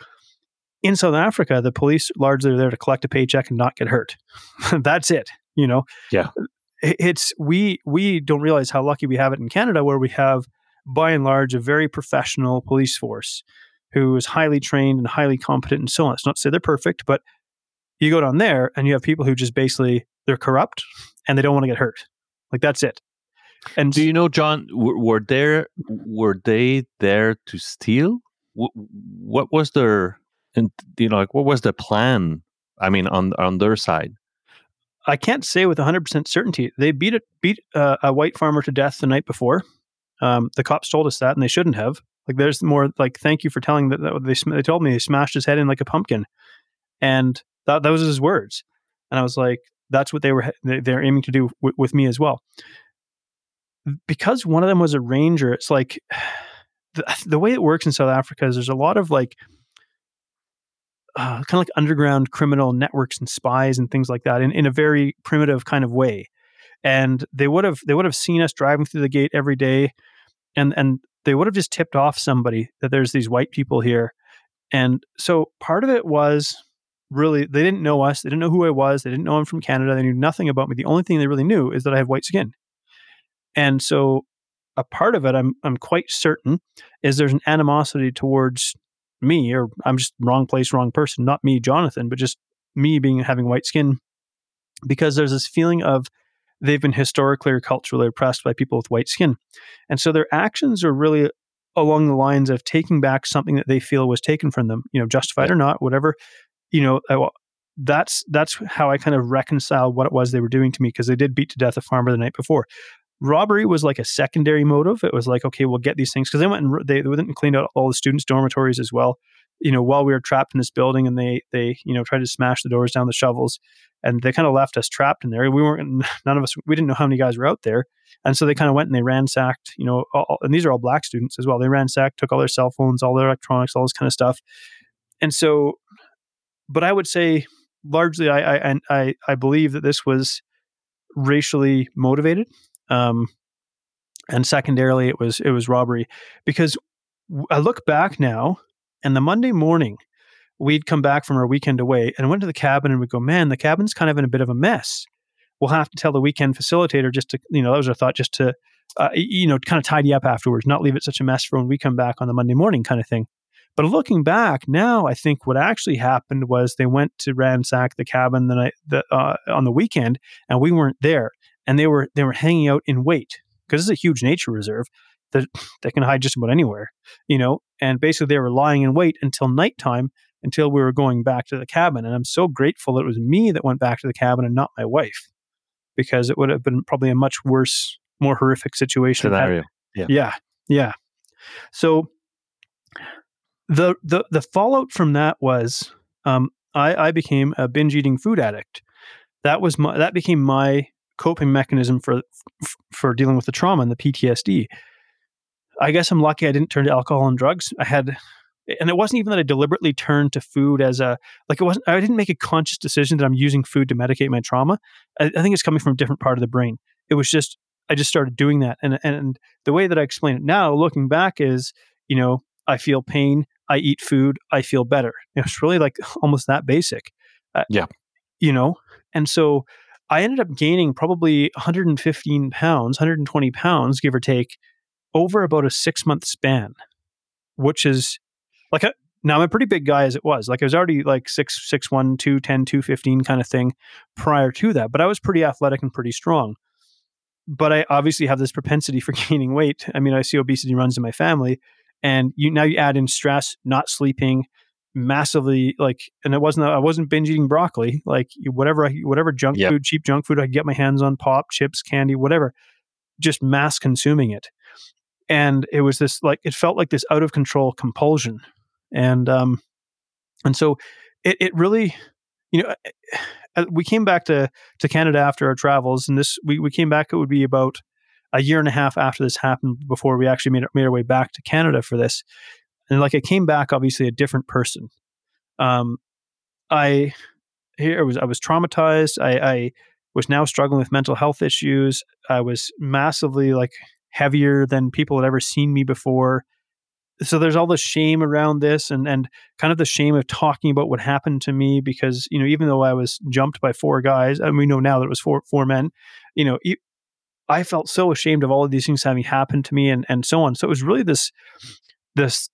in South Africa, the police largely are there to collect a paycheck and not get hurt. That's it. You know? Yeah. It's we we don't realize how lucky we have it in Canada where we have by and large a very professional police force who is highly trained and highly competent and so on. It's not to say they're perfect, but you go down there and you have people who just basically they're corrupt and they don't want to get hurt. Like that's it. And do you know, John? Were, were there were they there to steal? What, was their and you know like what was the plan? I mean, on on their side. I can't say with 100% certainty. They beat it, beat uh, a white farmer to death the night before. Um, the cops told us that, and they shouldn't have. Like, there's more like, thank you for telling that. that they they told me they smashed his head in like a pumpkin, and that that was his words. And I was like, that's what they were they're aiming to do w- with me as well because one of them was a ranger, it's like the, the way it works in South Africa is there's a lot of like uh, kind of like underground criminal networks and spies and things like that in, in a very primitive kind of way. And they would have they would have seen us driving through the gate every day, and and they would have just tipped off somebody that there's these white people here. And so part of it was really they didn't know us, they didn't know who I was, they didn't know I'm from Canada, they knew nothing about me. The only thing they really knew is that I have white skin. And so a part of it I'm I'm quite certain is there's an animosity towards me or I'm just wrong place, wrong person, not me, Jonathan, but just me being having white skin because there's this feeling of they've been historically or culturally oppressed by people with white skin. And so their actions are really along the lines of taking back something that they feel was taken from them, you know, justified or not, whatever. You know, uh, that's that's how I kind of reconcile what it was they were doing to me because they did beat to death a farmer the night before robbery was like a secondary motive. It was like, okay, we'll get these things because they went and they, they went and cleaned out all the students' dormitories as well. You know, while we were trapped in this building, and they they you know tried to smash the doors down the shovels, and they kind of left us trapped in there. We weren't none of us. We didn't know how many guys were out there, and so they kind of went and they ransacked. You know, all, and these are all black students as well. They ransacked, took all their cell phones, all their electronics, all this kind of stuff. And so, but I would say largely, I I I, I believe that this was racially motivated um, and secondarily it was it was robbery because I look back now and the Monday morning we'd come back from our weekend away and went to the cabin and we'd go, man, the cabin's kind of in a bit of a mess. We'll have to tell the weekend facilitator just to, you know, that was our thought, just to, uh, you know, kind of tidy up afterwards, not leave it such a mess for when we come back on the Monday morning kind of thing. But looking back now, I think what actually happened was they went to ransack the cabin the night the, uh, on the weekend, and we weren't there, and they were they were hanging out in wait because it's a huge nature reserve that they can hide just about anywhere, you know. And basically, they were lying in wait until nighttime until we were going back to the cabin. And I'm so grateful that it was me that went back to the cabin and not my wife, because it would have been probably a much worse, more horrific situation. Scenario. Yeah. Yeah. Yeah. So the the the fallout from that was um, I, I became a binge eating food addict. That was my that became my coping mechanism for for dealing with the trauma and the PTSD. I guess I'm lucky I didn't turn to alcohol and drugs. I had and it wasn't even that I deliberately turned to food as a like it wasn't I didn't make a conscious decision that I'm using food to medicate my trauma. I, I think it's coming from a different part of the brain. It was just I just started doing that, and and the way that I explain it now, looking back, is you know I feel pain, I eat food, I feel better. It's really like almost that basic. Uh, yeah, you know, and so I ended up gaining probably 115 pounds, 120 pounds, give or take, over about a six month span, which is like a, now I'm a pretty big guy as it was. Like I was already like six, six, one, two, 10, 215 kind of thing prior to that, but I was pretty athletic and pretty strong. But I obviously have this propensity for gaining weight. I mean, I see obesity runs in my family. And you now you add in stress, not sleeping, massively like and it wasn't I wasn't binge eating broccoli, like whatever I, whatever junk yep. food, cheap junk food I could get my hands on, pop, chips, candy, whatever, just mass consuming it. And it was this like it felt like this out of control compulsion. And um and so it, it really you know we came back to to canada after our travels and this we, we came back it would be about a year and a half after this happened before we actually made, made our way back to canada for this and like i came back obviously a different person um i here was i was traumatized i i was now struggling with mental health issues i was massively like heavier than people had ever seen me before. So there's all the shame around this and and kind of the shame of talking about what happened to me because, you know, even though I was jumped by four guys, and we know now that it was four four men, you know, I felt so ashamed of all of these things having happened to me and and so on. So it was really this this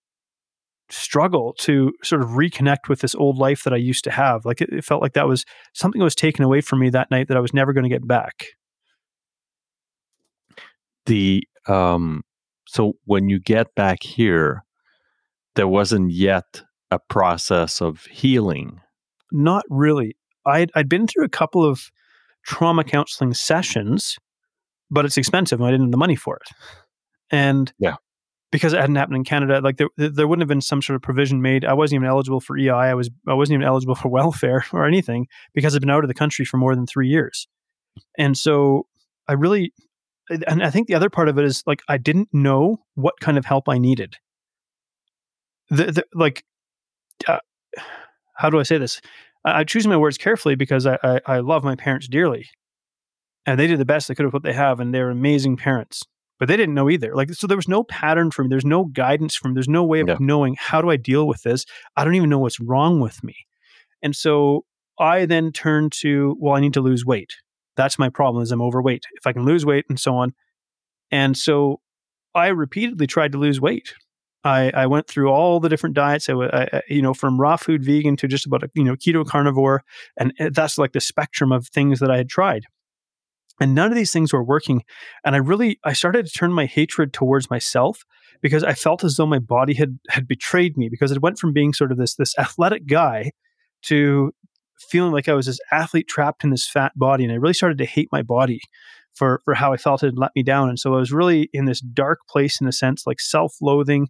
struggle to sort of reconnect with this old life that I used to have. Like it, it felt like that was something that was taken away from me that night that I was never going to get back. The um so when you get back here there wasn't yet a process of healing? Not really. I'd, I'd been through a couple of trauma counseling sessions but it's expensive and i didn't have the money for it. And yeah because it hadn't happened in canada like there, there wouldn't have been some sort of provision made i wasn't even eligible for ei i was i wasn't even eligible for welfare or anything because i'd been out of the country for more than three years and so i really and I think the other part of it is like I didn't know what kind of help I needed. The, the like, uh, how do I say this? I, I choose my words carefully because I, I, I love my parents dearly, and they did the best they could with what they have, and they're amazing parents. But they didn't know either. Like, so there was no pattern for me. There's no guidance from. There's no way of yeah. knowing how do I deal with this. I don't even know what's wrong with me, and so I then turned to well, I need to lose weight that's my problem is I'm overweight. If I can lose weight and so on. And so I repeatedly tried to lose weight. I, I went through all the different diets. I, I, you know, from raw food vegan to just about a, you know keto carnivore, and eh, that's like the spectrum of things that I had tried. And none of these things were working. And I really I started to turn my hatred towards myself because I felt as though my body had had betrayed me because it went from being sort of this this athletic guy to feeling like I was this athlete trapped in this fat body, and I really started to hate my body for for how I felt it had let me down. And so I was really in this dark place in a sense, like self-loathing,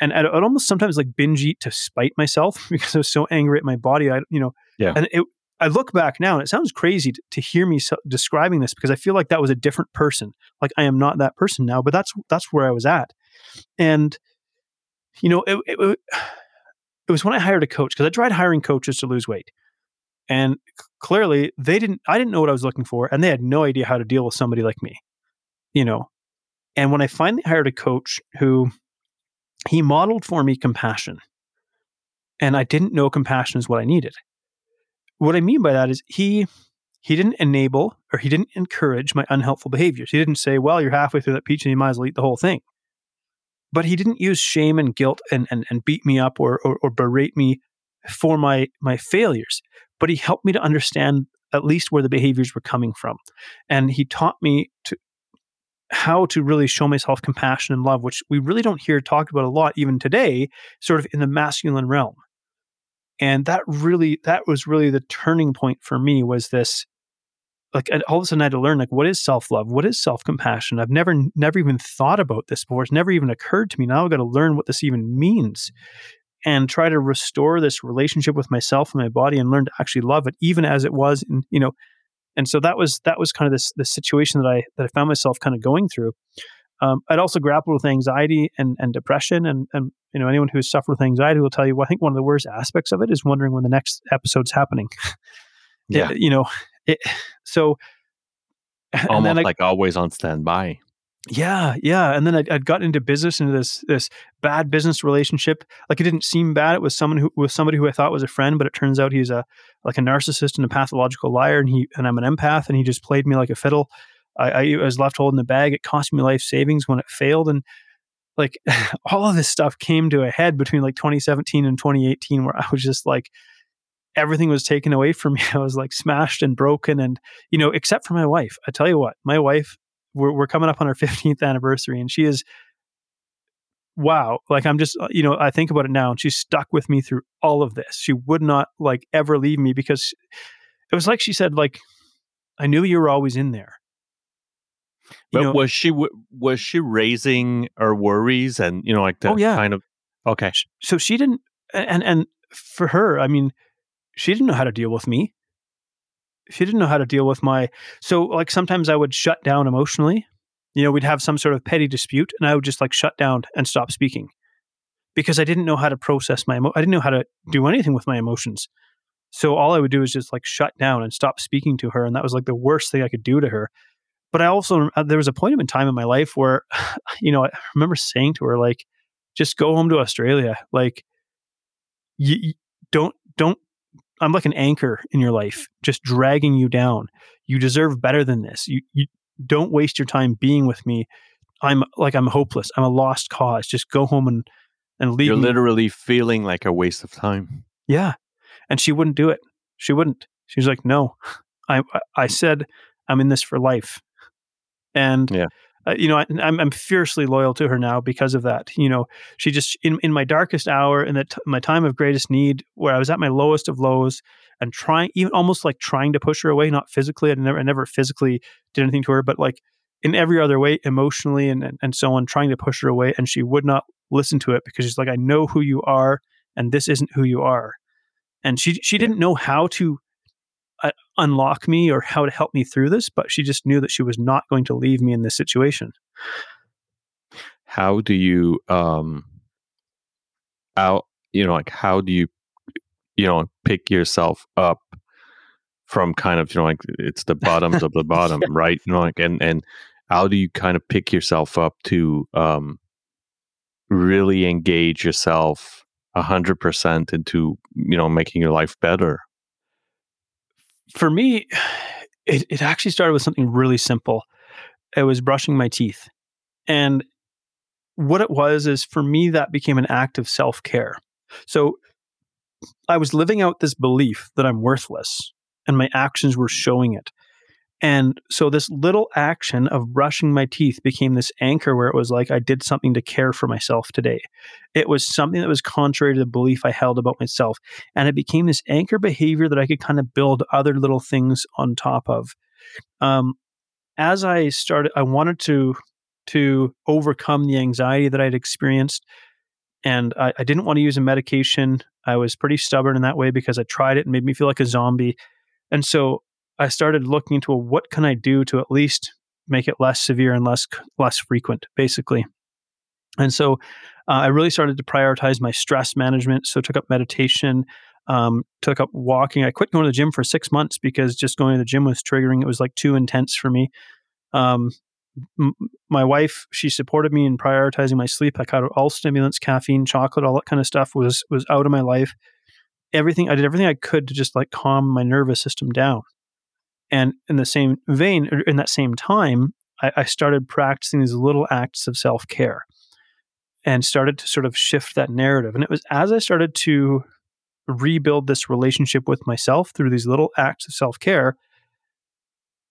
and I'd, I'd almost sometimes like binge eat to spite myself because I was so angry at my body. I you know, yeah, and it. I look back now and it sounds crazy to, to hear me so, describing this because I feel like that was a different person. Like I am not that person now, but that's that's where I was at. And you know, it, it, it was when I hired a coach because I tried hiring coaches to lose weight. And clearly they didn't I didn't know what I was looking for and they had no idea how to deal with somebody like me. You know. And when I finally hired a coach who he modeled for me compassion, and I didn't know compassion is what I needed. What I mean by that is he he didn't enable or he didn't encourage my unhelpful behaviors. He didn't say, "Well, you're halfway through that peach and you might as well eat the whole thing." But he didn't use shame and guilt and and, and beat me up or, or or berate me for my my failures. But he helped me to understand at least where the behaviors were coming from, and he taught me to how to really show myself compassion and love, which we really don't hear talked about a lot even today, sort of in the masculine realm. And that really, that was really the turning point for me was this, like all of a sudden I had to learn like, what is self-love? What is self-compassion? I've never, never even thought about this before. It's never even occurred to me. Now I've got to learn what this even means and try to restore this relationship with myself and my body and learn to actually love it, even as it was in, you know, and so that was that was kind of this this situation that I that I found myself kind of going through. Um, I'd also grappled with anxiety and, and depression, and and you know anyone who's suffered with anxiety will tell you. Well, I think one of the worst aspects of it is wondering when the next episode's happening. Yeah, it, you know, it, so almost I, like always on standby. Yeah, yeah. And then I'd, I'd gotten into business into this this bad business relationship. Like it didn't seem bad. It was someone who was somebody who I thought was a friend, but it turns out he's a like a narcissist and a pathological liar. And he and I'm an empath, and he just played me like a fiddle. I, I was left holding the bag. It cost me life savings when it failed, and like all of this stuff came to a head between like 2017 and 2018, where I was just like everything was taken away from me. I was like smashed and broken, and you know, except for my wife. I tell you what, my wife we're, we're coming up on our 15th anniversary and she is wow like i'm just uh, you know i think about it now and she's stuck with me through all of this she would not like ever leave me because it was like she said like i knew you were always in there you but know, was she was she raising her worries and you know like oh, that oh, yeah. kind of okay so she didn't and and for her i mean she didn't know how to deal with me she didn't know how to deal with my so like sometimes I would shut down emotionally. You know, we'd have some sort of petty dispute and I would just like shut down and stop speaking because I didn't know how to process my emo- I didn't know how to hmm. do anything with my emotions. So all I would do is just like shut down and stop speaking to her and that was like the worst thing I could do to her. But I also uh, there was a point in time in my life where you know, I remember saying to her like just go home to Australia. Like you, you don't don't I'm like an anchor in your life, just dragging you down. You deserve better than this. You you don't waste your time being with me. I'm like I'm hopeless. I'm a lost cause. Just go home and and leave. You're me. literally feeling like a waste of time. Yeah, and she wouldn't do it. She wouldn't. She was like, "No, I I said I'm in this for life." And yeah uh, you know, I, am I'm fiercely loyal to her now because of that. You know, she just in in my darkest hour, in that t- my time of greatest need, where I was at my lowest of lows, and trying, even almost like trying to push her away, not physically. I never, I never physically did anything to her, but like in every other way, emotionally and, and and so on, trying to push her away, and she would not listen to it because she's like, I know who you are, and this isn't who you are, and she she didn't know how to unlock me or how to help me through this, but she just knew that she was not going to leave me in this situation. How do you, um, how, you know, like, how do you, you know, pick yourself up from kind of, you know, like it's the bottoms of the bottom, yeah. right? You know, like, and, and how do you kind of pick yourself up to, um, really engage yourself a hundred percent into, you know, making your life better? For me, it, it actually started with something really simple. It was brushing my teeth. And what it was is for me, that became an act of self care. So I was living out this belief that I'm worthless, and my actions were showing it. And so this little action of brushing my teeth became this anchor where it was like I did something to care for myself today. It was something that was contrary to the belief I held about myself. And it became this anchor behavior that I could kind of build other little things on top of. Um, as I started, I wanted to to overcome the anxiety that I'd experienced. And I, I didn't want to use a medication. I was pretty stubborn in that way because I tried it and made me feel like a zombie. And so I started looking into what can I do to at least make it less severe and less less frequent, basically. And so uh, I really started to prioritize my stress management. So took up meditation, um, took up walking. I quit going to the gym for six months because just going to the gym was triggering. It was like too intense for me. Um, m- my wife she supported me in prioritizing my sleep. I cut all stimulants, caffeine, chocolate, all that kind of stuff was was out of my life. Everything I did everything I could to just like calm my nervous system down. And in the same vein, er, in that same time, I, I started practicing these little acts of self care and started to sort of shift that narrative. And it was as I started to rebuild this relationship with myself through these little acts of self care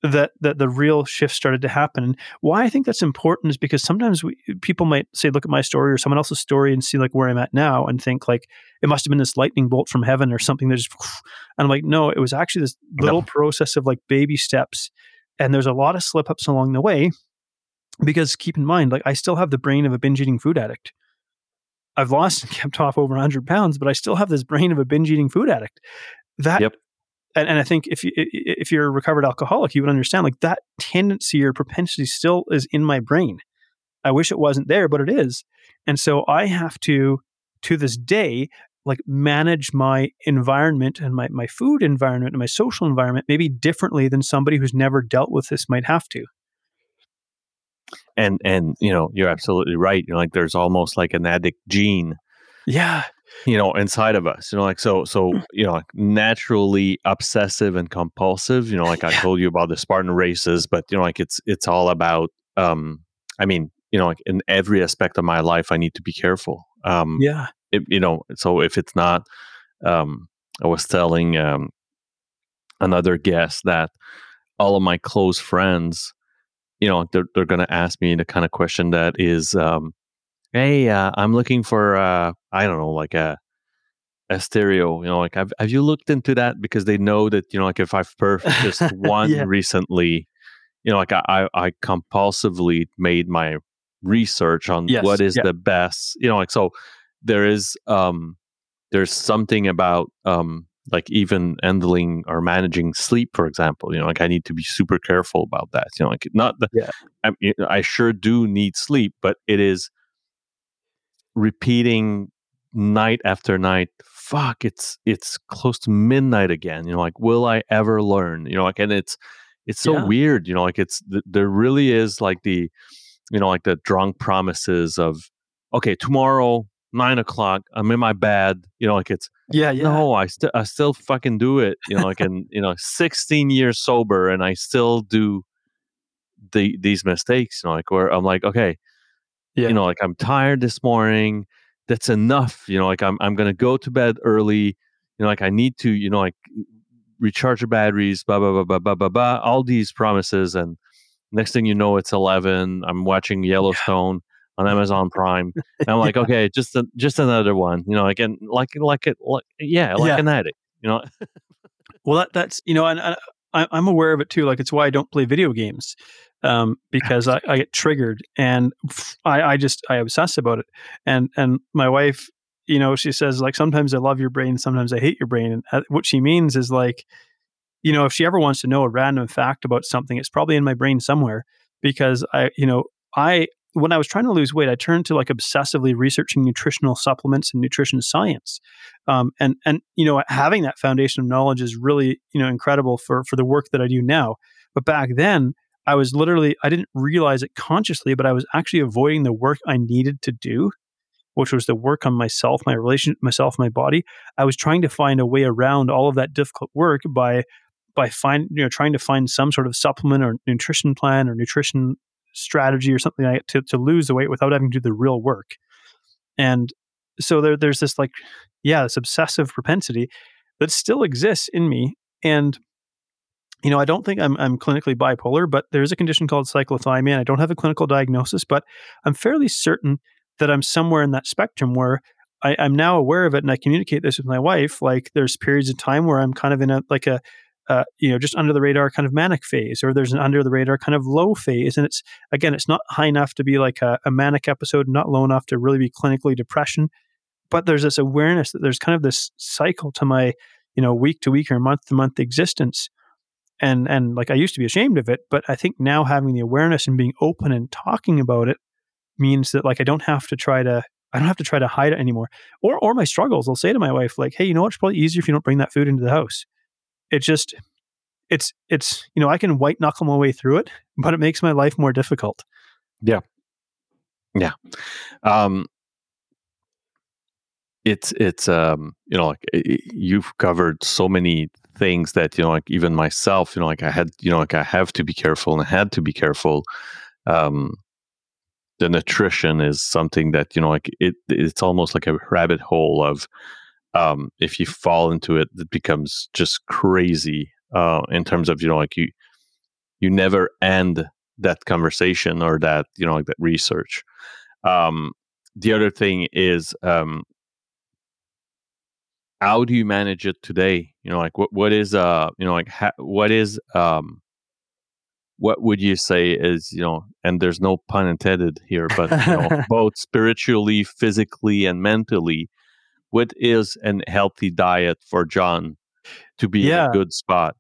that that the real shift started to happen. And why I think that's important is because sometimes we, people might say, look at my story or someone else's story and see like where I'm at now and think like it must have been this lightning bolt from heaven or something that just. And I'm like, no, it was actually this little no. process of like baby steps, and there's a lot of slip ups along the way. Because keep in mind, like I still have the brain of a binge eating food addict. I've lost and kept off over 100 pounds, but I still have this brain of a binge eating food addict. That yep and, and I think if you if you're a recovered alcoholic, you would understand like that tendency or propensity still is in my brain. I wish it wasn't there, but it is. And so I have to, to this day, like manage my environment and my, my food environment and my social environment maybe differently than somebody who's never dealt with this might have to. And and you know, you're absolutely right. You know, like there's almost like an addict gene. Yeah you know inside of us you know like so so mm. you know like naturally obsessive and compulsive you know like i told you about the spartan races but you know like it's it's all about um i mean you know like in every aspect of my life i need to be careful um yeah it, you know so if it's not um i was telling um another guest that all of my close friends you know they're, they're going to ask me the kind of question that is um hey, uh, I'm looking for, uh, I don't know, like a a stereo. You know, like have have you looked into that? Because they know that you know, like if I've purchased one yeah. recently, you know, like I I compulsively made my research on yes. what is the best. You know, like so there is um there's something about um like even handling or managing sleep for example you know like i need to be super careful about that you know like not the yeah. I, I sure do need sleep but it is repeating night after night fuck it's it's close to midnight again you know like will i ever learn you know like and it's it's so yeah. weird you know like it's there really is like the you know like the drunk promises of okay tomorrow nine o'clock i'm in my bed you know like it's yeah yeah no i still i still fucking do it you know like and you know 16 years sober and i still do the these mistakes you know like where i'm like okay yeah. You know, like I'm tired this morning. That's enough. You know, like I'm I'm gonna go to bed early. You know, like I need to, you know, like recharge the batteries, blah blah blah blah blah blah blah. All these promises, and next thing you know, it's eleven. I'm watching Yellowstone yeah. on Amazon Prime. And I'm like, okay, just a, just another one. You know, like and like like it, like yeah, like yeah. an addict. You know. well, that that's you know, and, and I, I'm aware of it too. Like it's why I don't play video games um, because I, I, get triggered and I, I just I obsess about it. And and my wife, you know, she says like sometimes I love your brain, sometimes I hate your brain. And uh, what she means is like, you know, if she ever wants to know a random fact about something, it's probably in my brain somewhere because I, you know, I when I was trying to lose weight, I turned to like obsessively researching nutritional supplements and nutrition science. Um, and and you know, having that foundation of knowledge is really you know incredible for for the work that I do now. But back then, I was literally, I didn't realize it consciously, but I was actually avoiding the work I needed to do, which was the work on myself, my relationship, myself, my body. I was trying to find a way around all of that difficult work by, by find, you know, trying to find some sort of supplement or nutrition plan or nutrition strategy or something like to, to lose the weight without having to do the real work. And so there, there's this like, yeah, this obsessive propensity that still exists in me. And you know, I don't think I'm, I'm clinically bipolar, but there's a condition called cyclothymia. And I don't have a clinical diagnosis, but I'm fairly certain that I'm somewhere in that spectrum where I, am now aware of it and I communicate this with my wife. Like there's periods of time where I'm kind of in a, like a, uh, you know, just under the radar kind of manic phase, or there's an under the radar kind of low phase. And it's, again, it's not high enough to be like a, a manic episode, not low enough to really be clinically depression. But there's this awareness that there's kind of this cycle to my, you know, week to week or month to month existence and and like I used to be ashamed of it, but I think now having the awareness and being open and talking about it means that like I don't have to try to I don't have to try to hide it anymore. Or or my struggles, I'll say to my wife like, "Hey, you know what? It's probably easier if you don't bring that food into the house." It just it's it's you know I can white knuckle my way through it, but it makes my life more difficult. Yeah, yeah. Um, it's it's um you know like you've covered so many things that you know like even myself you know like I had you know like I have to be careful and I had to be careful. Um, the nutrition is something that you know like it it's almost like a rabbit hole of um if you fall into it it becomes just crazy uh in terms of you know like you you never end that conversation or that you know like that research um the other thing is um how do you manage it today? You know like what what is uh you know like ha- what is um what would you say is you know and there's no pun intended here but you know, both spiritually physically and mentally what is an healthy diet for john to be yeah. in a good spot?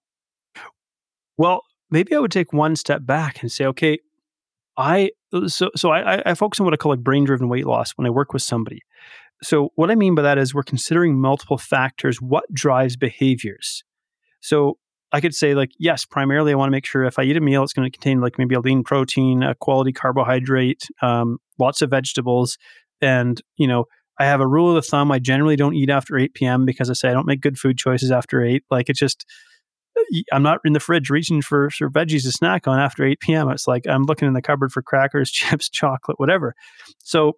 Well maybe i would take one step back and say okay i so so i i focus on what i call like brain driven weight loss when i work with somebody so what i mean by that is we're considering multiple factors what drives behaviors so I could say like, yes, primarily I want to make sure if I eat a meal, it's going to contain like maybe a lean protein, a quality carbohydrate, um, lots of vegetables, and you know, I have a rule of thumb. I generally don't eat after 8 p.m. because I say I don't make good food choices after 8. Like it's just, I'm not in the fridge reaching for, for veggies to snack on after 8 p.m. It's like I'm looking in the cupboard for crackers, chips, chocolate, whatever. So,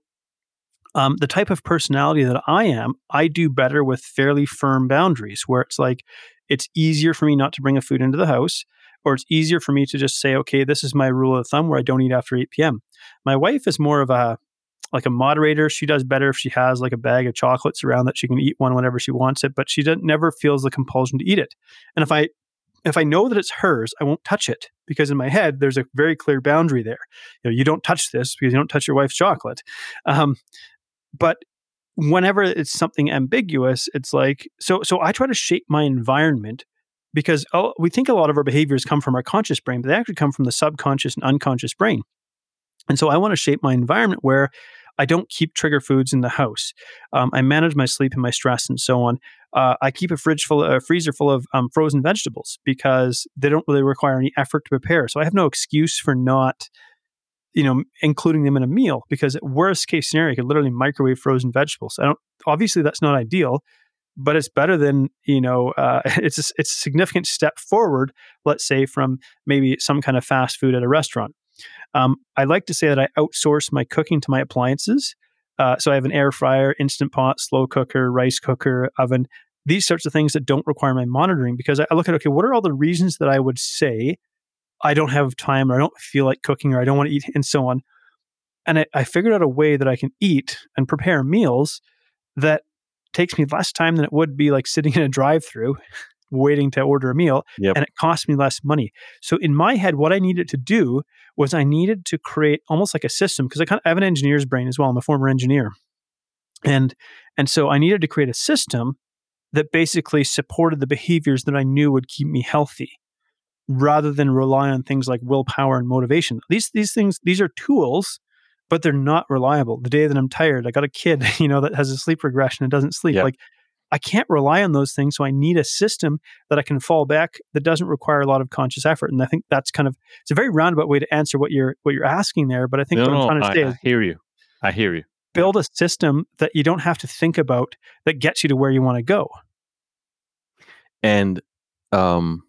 um, the type of personality that I am, I do better with fairly firm boundaries where it's like, it's easier for me not to bring a food into the house, or it's easier for me to just say, okay, this is my rule of thumb where I don't eat after 8 p.m. My wife is more of a like a moderator. She does better if she has like a bag of chocolates around that she can eat one whenever she wants it, but she never feels the compulsion to eat it. And if I if I know that it's hers, I won't touch it because in my head there's a very clear boundary there. You know, you don't touch this because you don't touch your wife's chocolate. Um, but whenever it's something ambiguous, it's like so. So I try to shape my environment because oh, we think a lot of our behaviors come from our conscious brain, but they actually come from the subconscious and unconscious brain. And so I want to shape my environment where I don't keep trigger foods in the house. Um, I manage my sleep and my stress and so on. Uh, I keep a fridge full, a freezer full of um, frozen vegetables because they don't really require any effort to prepare. So I have no excuse for not you know, including them in a meal because worst case scenario, you could literally microwave frozen vegetables. I don't, obviously that's not ideal, but it's better than, you know, uh, it's, a, it's a significant step forward, let's say from maybe some kind of fast food at a restaurant. Um, I like to say that I outsource my cooking to my appliances. Uh, so I have an air fryer, instant pot, slow cooker, rice cooker, oven, these sorts of things that don't require my monitoring because I look at, okay, what are all the reasons that I would say I don't have time or I don't feel like cooking or I don't want to eat and so on. And I, I figured out a way that I can eat and prepare meals that takes me less time than it would be like sitting in a drive through waiting to order a meal yep. and it costs me less money. So in my head, what I needed to do was I needed to create almost like a system because I kind of I have an engineer's brain as well. I'm a former engineer. And and so I needed to create a system that basically supported the behaviors that I knew would keep me healthy rather than rely on things like willpower and motivation. These these things these are tools, but they're not reliable. The day that I'm tired, I got a kid, you know, that has a sleep regression and doesn't sleep. Like I can't rely on those things, so I need a system that I can fall back that doesn't require a lot of conscious effort. And I think that's kind of it's a very roundabout way to answer what you're what you're asking there. But I think no, what I'm trying to I, say is I hear you. I hear you. Build a system that you don't have to think about that gets you to where you want to go. And um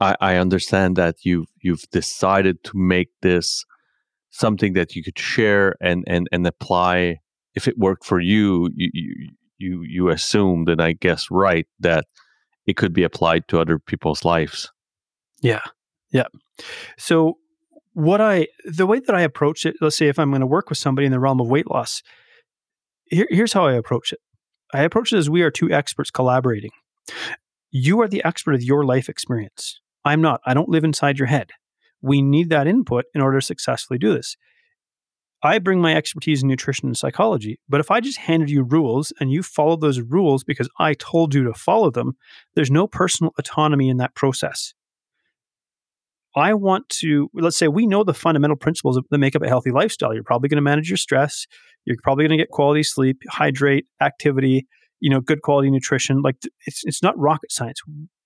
I, I understand that you've you've decided to make this something that you could share and and and apply. If it worked for you, you you you, assumed, and I guess right, that it could be applied to other people's lives. Yeah, yeah. So what I the way that I approach it, let's say if I'm going to work with somebody in the realm of weight loss, here, here's how I approach it. I approach it as we are two experts collaborating. You are the expert of your life experience. I'm not. I don't live inside your head. We need that input in order to successfully do this. I bring my expertise in nutrition and psychology, but if I just handed you rules and you followed those rules because I told you to follow them, there's no personal autonomy in that process. I want to, let's say we know the fundamental principles that make up a healthy lifestyle. You're probably going to manage your stress. You're probably going to get quality sleep, hydrate, activity, you know, good quality nutrition. Like it's, it's not rocket science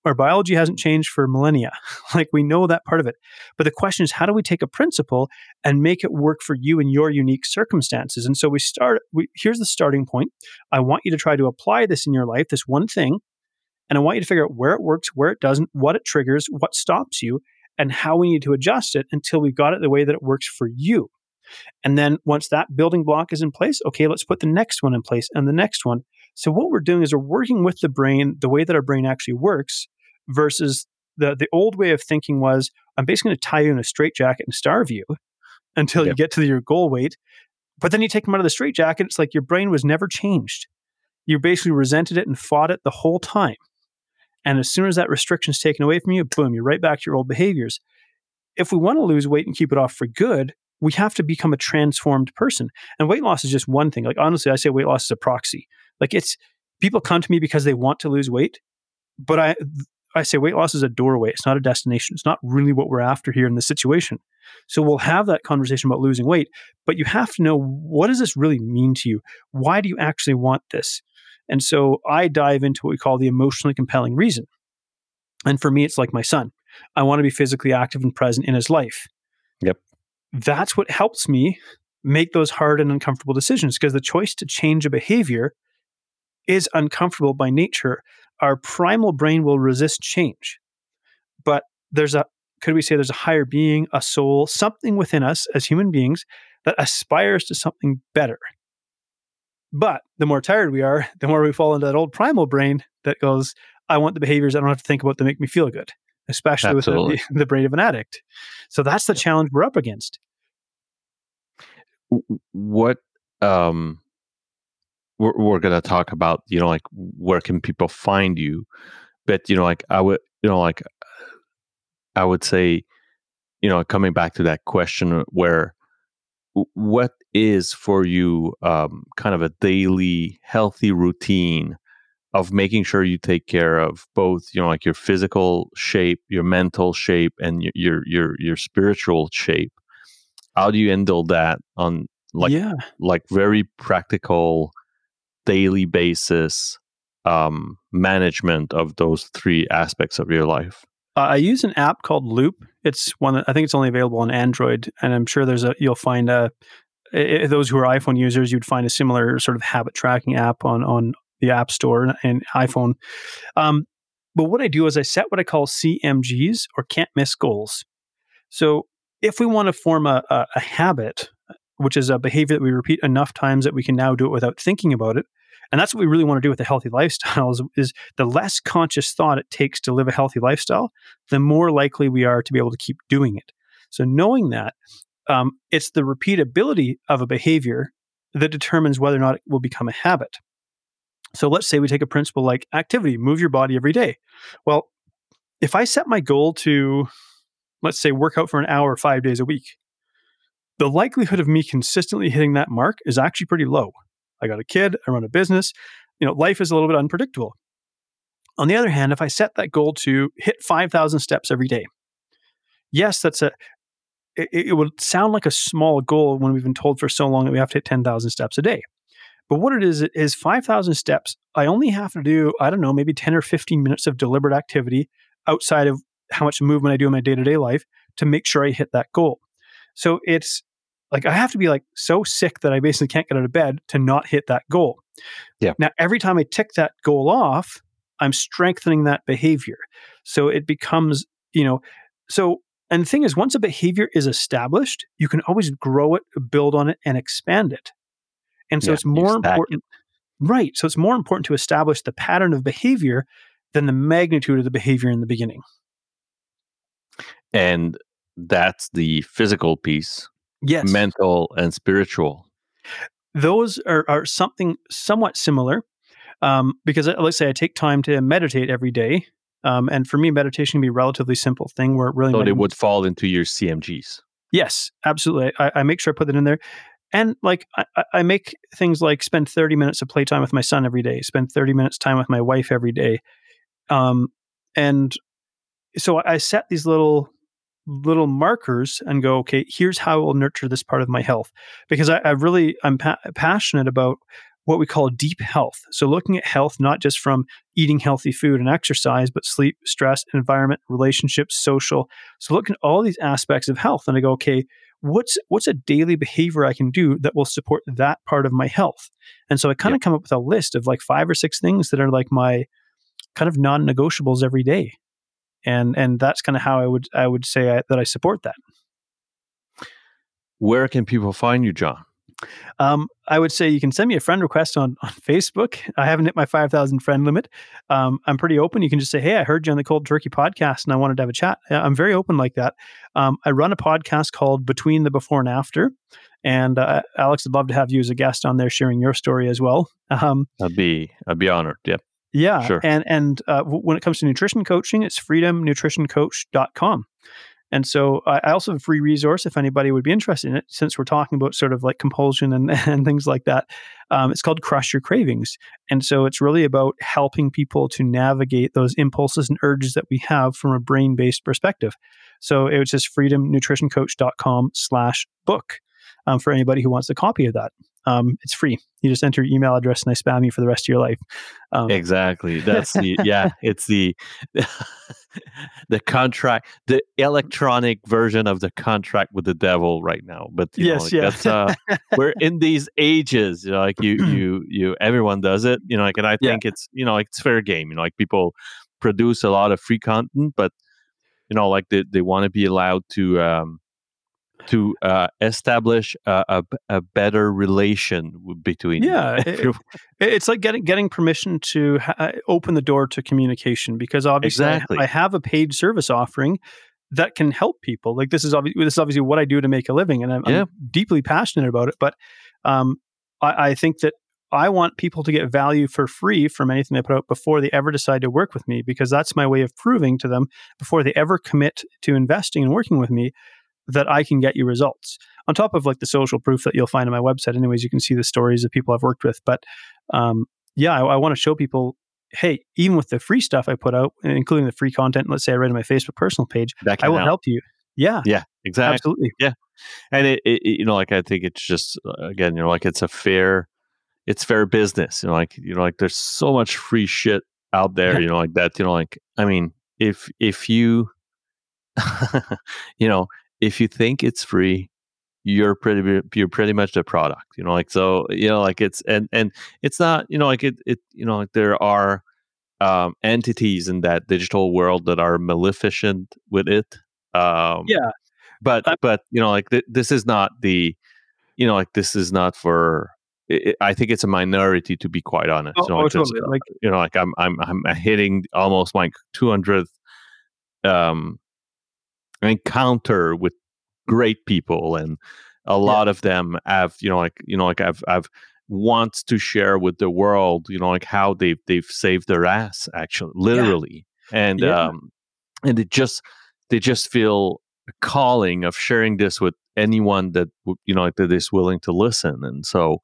our biology hasn't changed for millennia. like we know that part of it. But the question is, how do we take a principle and make it work for you and your unique circumstances? And so we start, we, here's the starting point. I want you to try to apply this in your life, this one thing. And I want you to figure out where it works, where it doesn't, what it triggers, what stops you, and how we need to adjust it until we've got it the way that it works for you. And then once that building block is in place, okay, let's put the next one in place and the next one. So what we're doing is we're working with the brain the way that our brain actually works versus the the old way of thinking was I'm basically going to tie you in a straitjacket and starve you until yep. you get to your goal weight. But then you take them out of the straitjacket, it's like your brain was never changed. You basically resented it and fought it the whole time. And as soon as that restriction is taken away from you, boom, you're right back to your old behaviors. If we want to lose weight and keep it off for good, we have to become a transformed person. And weight loss is just one thing. Like honestly, I say weight loss is a proxy. Like it's people come to me because they want to lose weight, but I I say weight loss is a doorway. It's not a destination. It's not really what we're after here in this situation. So we'll have that conversation about losing weight, but you have to know what does this really mean to you? Why do you actually want this? And so I dive into what we call the emotionally compelling reason. And for me, it's like my son. I want to be physically active and present in his life. Yep. That's what helps me make those hard and uncomfortable decisions because the choice to change a behavior is uncomfortable by nature. Our primal brain will resist change. But there's a, could we say there's a higher being, a soul, something within us as human beings that aspires to something better. But the more tired we are, the more we fall into that old primal brain that goes, I want the behaviors I don't have to think about to make me feel good, especially Absolutely. with the, the brain of an addict. So that's the challenge we're up against. What um we're, we're going to talk about you know like where can people find you but you know like i would you know like i would say you know coming back to that question where what is for you um, kind of a daily healthy routine of making sure you take care of both you know like your physical shape your mental shape and your your your, your spiritual shape how do you handle that on like yeah. like very practical daily basis um, management of those three aspects of your life? Uh, I use an app called Loop. It's one that I think it's only available on Android, and I'm sure there's a you'll find a those who are iPhone users, you'd find a similar sort of habit tracking app on on the App Store and iPhone. Um, but what I do is I set what I call CMGs or can't miss goals. So if we want to form a, a, a habit, which is a behavior that we repeat enough times that we can now do it without thinking about it. And that's what we really want to do with a healthy lifestyle is, is, the less conscious thought it takes to live a healthy lifestyle, the more likely we are to be able to keep doing it. So knowing that, um, it's the repeatability of a behavior that determines whether or not it will become a habit. So let's say we take a principle like activity, move your body every day. Well, if I set my goal to, let's say, work out for an hour five days a week, the likelihood of me consistently hitting that mark is actually pretty low. I got a kid, I run a business, you know, life is a little bit unpredictable. On the other hand, if I set that goal to hit 5,000 steps every day, yes, that's a, it, it would sound like a small goal when we've been told for so long that we have to hit 10,000 steps a day. But what it is, is 5,000 steps. I only have to do, I don't know, maybe 10 or 15 minutes of deliberate activity outside of how much movement I do in my day to day life to make sure I hit that goal. So it's like I have to be like so sick that I basically can't get out of bed to not hit that goal. Yeah. Now every time I tick that goal off, I'm strengthening that behavior. So it becomes, you know, so and the thing is once a behavior is established, you can always grow it, build on it and expand it. And so yeah, it's more important right, so it's more important to establish the pattern of behavior than the magnitude of the behavior in the beginning. And that's the physical piece yes. mental and spiritual. Those are, are something somewhat similar um, because uh, let's say i take time to meditate every day um, and for me meditation can be a relatively simple thing where it really so it would fall into your cmgs yes absolutely I, I, make sure i put it in there and like I, I make things like spend 30 minutes of playtime with my son every day spend 30 minutes time with my wife every day um, and so i set these little little markers and go, okay, here's how I will nurture this part of my health. Because I, I really, I'm pa- passionate about what we call deep health. So, looking at health not just from eating healthy food and exercise, but sleep, stress, environment, relationships, social. So, looking at all these aspects of health, and I go, okay, what's what's a daily behavior I can do that will support that part of my health? And so, I kind of come up with a list of like five or six things that are like my kind of non-negotiables every day, and and that's kind of how I would I would say I, that I support that. Where can people find you, John? Um, I would say you can send me a friend request on, on Facebook. I haven't hit my 5,000 friend limit. Um, I'm pretty open. You can just say, Hey, I heard you on the Cold Turkey podcast and I wanted to have a chat. I'm very open like that. Um, I run a podcast called Between the Before and After. And uh, Alex, I'd love to have you as a guest on there sharing your story as well. Um, I'd be, I'd be honored. Yep. Yeah. Sure. And, and uh, w- when it comes to nutrition coaching, it's freedomnutritioncoach.com. And so I also have a free resource if anybody would be interested in it, since we're talking about sort of like compulsion and, and things like that. Um, it's called Crush Your Cravings. And so it's really about helping people to navigate those impulses and urges that we have from a brain based perspective. So it was just freedomnutritioncoach.com slash book um, for anybody who wants a copy of that. Um, it's free. You just enter your email address and I spam you for the rest of your life. Um, exactly. That's the yeah. It's the the contract, the electronic version of the contract with the devil right now. But yes, know, like yeah. Uh, we're in these ages. You know, like you, you, you. Everyone does it. You know, like, and I think yeah. it's you know, like it's fair game. You know, like people produce a lot of free content, but you know, like they they want to be allowed to um, to uh, establish a, a, a, better relation between yeah it, it's like getting getting permission to ha- uh, open the door to communication because obviously exactly. I, I, have a paid service offering that can help people like this is obviously this is obviously what I do to make a living and I'm, yeah. I'm deeply passionate about it but um, I, I think that I want people to get value for free from anything they put out before they ever decide to work with me because that's my way of proving to them before they ever commit to investing and working with me that I can get you results on top of like the social proof that you'll find on my website. Anyways, you can see the stories of people I've worked with. But um, yeah, I, I want to show people, hey, even with the free stuff I put out, including the free content, let's say I write on my Facebook personal page, I will help. help you. Yeah, yeah, exactly, absolutely, yeah. And it, it, you know, like I think it's just uh, again, you know, like it's a fair, it's fair business. You know, like you know, like there's so much free shit out there. Yeah. You know, like that. You know, like I mean, if if you, you know, if you think it's free, you're pretty you're pretty much the product. You know, like so you know, like it's and and it's not you know like it it you know like there are um, entities in that digital world that are maleficent with it. Um, yeah, but I'm, but you know like th- this is not the you know like this is not for it, I think it's a minority to be quite honest. Oh, you, know, oh, like, totally. like you know, like I'm I'm I'm hitting almost like 200th um encounter with great people and a lot yeah. of them have you know like you know like i've i've wants to share with the world you know like how they've they've saved their ass actually literally yeah. and yeah. um and it just they just feel a calling of sharing this with anyone that you know that is willing to listen and so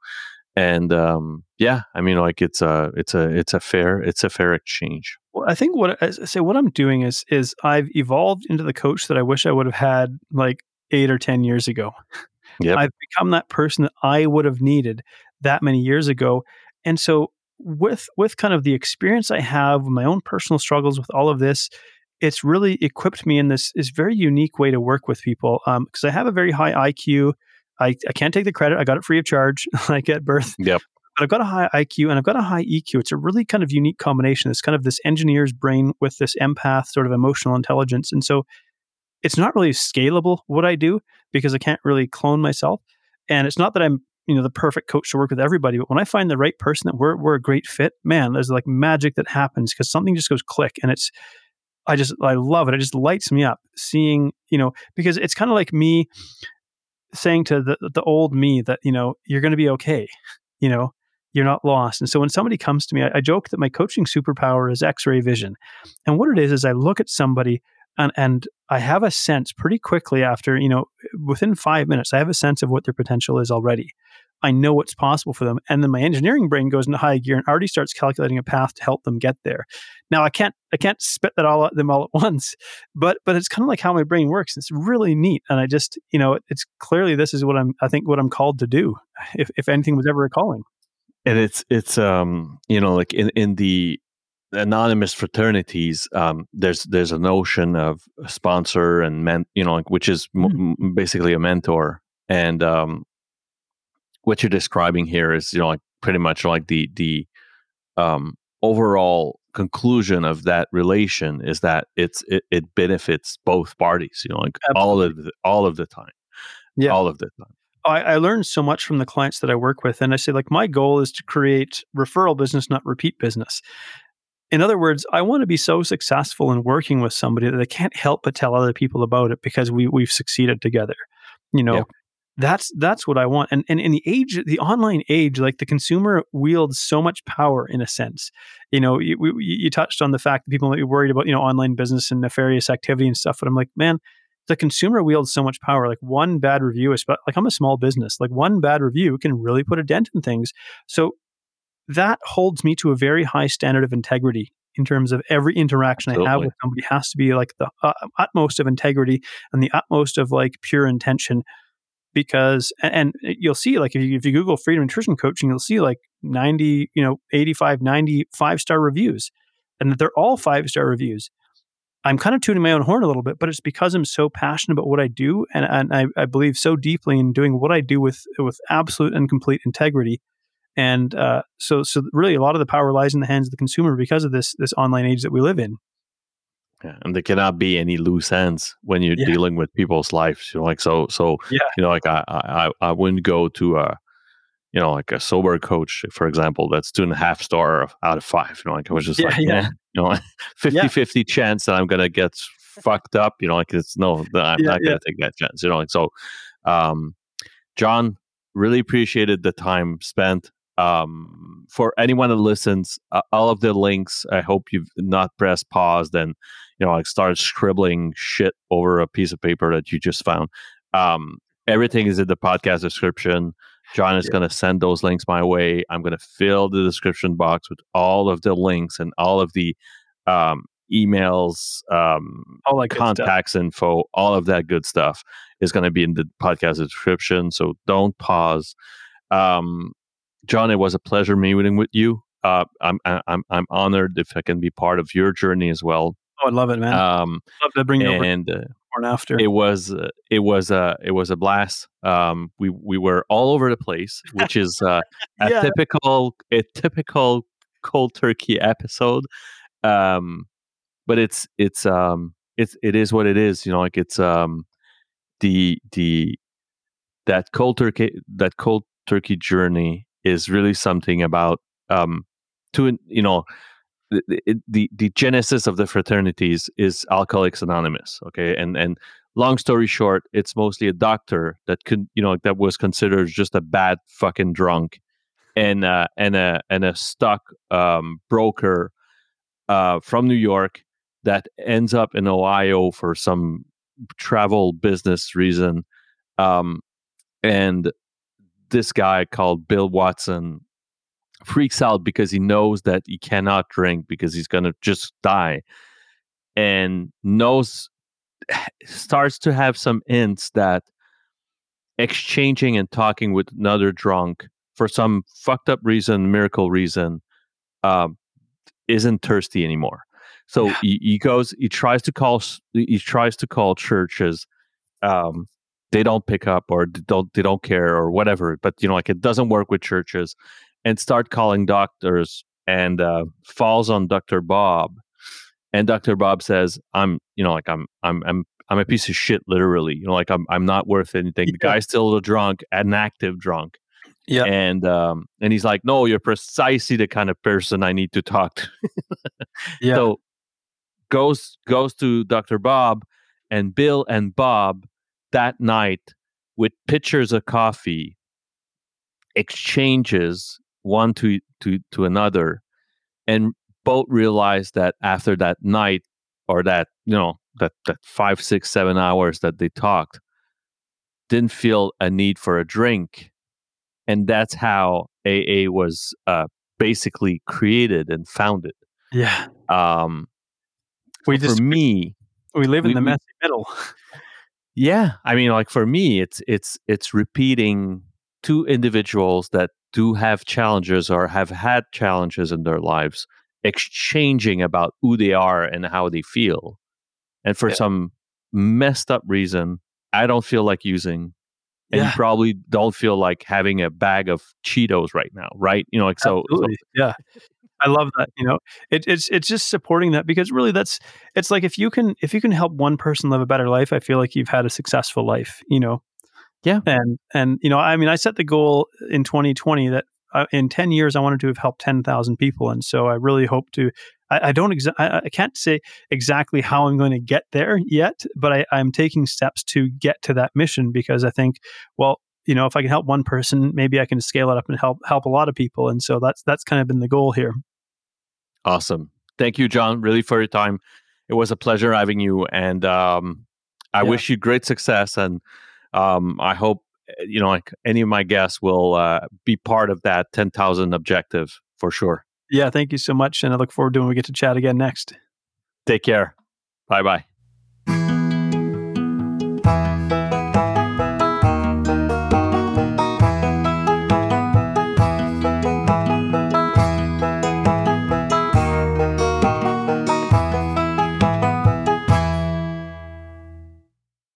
and um yeah i mean like it's a it's a it's a fair it's a fair exchange well, I think what I say what I'm doing is is I've evolved into the coach that I wish I would have had like eight or ten years ago. Yep. I've become that person that I would have needed that many years ago. And so with with kind of the experience I have, my own personal struggles with all of this, it's really equipped me in this is very unique way to work with people. Because um, I have a very high IQ. I, I can't take the credit. I got it free of charge, like at birth. Yep but I've got a high IQ and I've got a high EQ. It's a really kind of unique combination. It's kind of this engineer's brain with this empath sort of emotional intelligence. And so it's not really scalable what I do because I can't really clone myself. And it's not that I'm, you know, the perfect coach to work with everybody, but when I find the right person that we're, we're a great fit, man, there's like magic that happens because something just goes click and it's, I just, I love it. It just lights me up seeing, you know, because it's kind of like me saying to the, the old me that, you know, you're going to be okay. You know, you're not lost. And so when somebody comes to me, I, I joke that my coaching superpower is X-ray vision. And what it is is I look at somebody and and I have a sense pretty quickly after, you know, within 5 minutes, I have a sense of what their potential is already. I know what's possible for them. And then my engineering brain goes into high gear and already starts calculating a path to help them get there. Now I can't I can't spit that all at them all at once, but but it's kind of like how my brain works. It's really neat. And I just, you know, it's clearly this is what I'm I think what I'm called to do, if if anything was ever a calling. and it's it's um you know like in in the anonymous fraternities um there's there's a notion of a sponsor and men you know like which is Mm. m- basically a mentor and um what you're describing here is you know like pretty much like the the um overall conclusion of that relation is that it's it, it benefits both parties you know like all of the, all of the time Yeah. all of the time I, I learned so much from the clients that I work with. And I say, like, my goal is to create referral business, not repeat business. In other words, I want to be so successful in working with somebody that I can't help but tell other people about it because we we've succeeded together. You know. That's that's what I want. And and in the age, the online age, like the consumer wields so much power in a sense. You know, you, we, you touched on the fact that people might be worried about you know online business and nefarious activity and stuff. But I'm like, man, the consumer wields so much power. Like one bad review, is like I'm a small business, like one bad review can really put a dent in things. So that holds me to a very high standard of integrity in terms of every interaction I have with somebody has to be like the uh, utmost of integrity and the utmost of like pure intention. Because and, and you'll see like if you if you Google freedom nutrition coaching, you'll see like 90, you know, 85, 90 five star reviews. And that they're all five star reviews. I'm kind of tuning my own horn a little bit, but it's because I'm so passionate about what I do, and, and I, I believe so deeply in doing what I do with with absolute and complete integrity. And uh, so, so really, a lot of the power lies in the hands of the consumer because of this this online age that we live in. Yeah, and there cannot be any loose ends when you're Yeah. dealing with people's lives. You know, like so, so Yeah. you know, like I, I, I wouldn't go to a, you know, like a sober coach, for example, that's two and a half star out of five. You know, like I was just Yeah, like, yeah. yeah, you know, 50 50 chance that I'm gonna get fucked up. You know, like it's no, I'm not gonna take that chance. You know, like so. Um, John, really appreciated the time spent. Um, for anyone that listens, uh, all of the links. I hope you've not pressed pause and you know like start scribbling shit over a piece of paper that you just found. Um, everything is in the podcast description. John is Yeah. going to send those links my way. I'm going to fill the description box with all of the links and all of the um, emails, um, All that contacts info, all of that good stuff is going to be in the podcast description. So don't pause. Um, John, it was a pleasure meeting with you. Uh, I'm I'm I'm honored if I can be part of your journey as well. I love it, man. Um, love to bring you over and uh, after. it was uh, it was a it was a blast. Um, we we were all over the place, which is uh, a Yeah. typical a typical cold turkey episode. Um, but it's it's um it's it is what it is. You know, like it's um the the that cold turkey that cold turkey journey is really something about um to you know the, the- the genesis of the fraternities is alcoholics anonymous okay? And and long story short it's mostly a doctor that could you know that was considered just a bad fucking drunk and uh and a and a stock um broker uh from new york that ends up in ohio for some travel business reason um and this guy called bill watson freaks out because he knows that he cannot drink because he's going to just die. And knows starts to have some hints that exchanging and talking with another drunk for some fucked up reason miracle reason um, isn't thirsty anymore. So Yeah. he, he goes he tries to call he tries to call churches um, they don't pick up or they don't they don't care or whatever but you know like it doesn't work with churches and start calling doctors and uh, falls on Dr. Bob. And Dr. Bob says, I'm, you know, like I'm, I'm, I'm, I'm a piece of shit, literally. You know, like I'm, I'm not worth anything. The guy's still a drunk, an active drunk. Yeah. And, um, and he's like, no, you're precisely the kind of person I need to talk to. Yeah. So goes, goes to Dr. Bob and Bill and Bob that night with pitchers of coffee exchanges one to to to another and both realized that after that night or that you know that that five six seven hours that they talked didn't feel a need for a drink and that's how aa was uh basically created and founded yeah. um We for just me we live in we- the we- messy middle. yeah i mean like for me it's it's it's repeating two individuals that do have challenges or have had challenges in their lives exchanging about who they are and how they feel. And for yeah. some messed up reason, I don't feel like using. And yeah. you probably don't feel like having a bag of Cheetos right now, right? You know, like so, so yeah. I love that. You know, it, it's it's just supporting that because really, that's it's like if you can if you can help one person live a better life, I feel like you've had a successful life. You know, yeah. And and you know, I mean, I set the goal in 2020 that uh, in 10 years I wanted to have helped 10,000 people, and so I really hope to. I, I don't exa- I, I, can't say exactly how I'm going to get there yet, but I, I'm taking steps to get to that mission because I think, well, you know, if I can help one person, maybe I can scale it up and help help a lot of people. And so that's that's kind of been the goal here. Awesome. Thank you, John, really for your time. It was a pleasure having you, and um, I yeah. wish you great success. And um, I hope eh, you know, like any of my guests will uh, be part of that ten thousand objective for sure. Yeah, thank you so much, and I look forward to when we get to chat again next. Take care. Bye bye.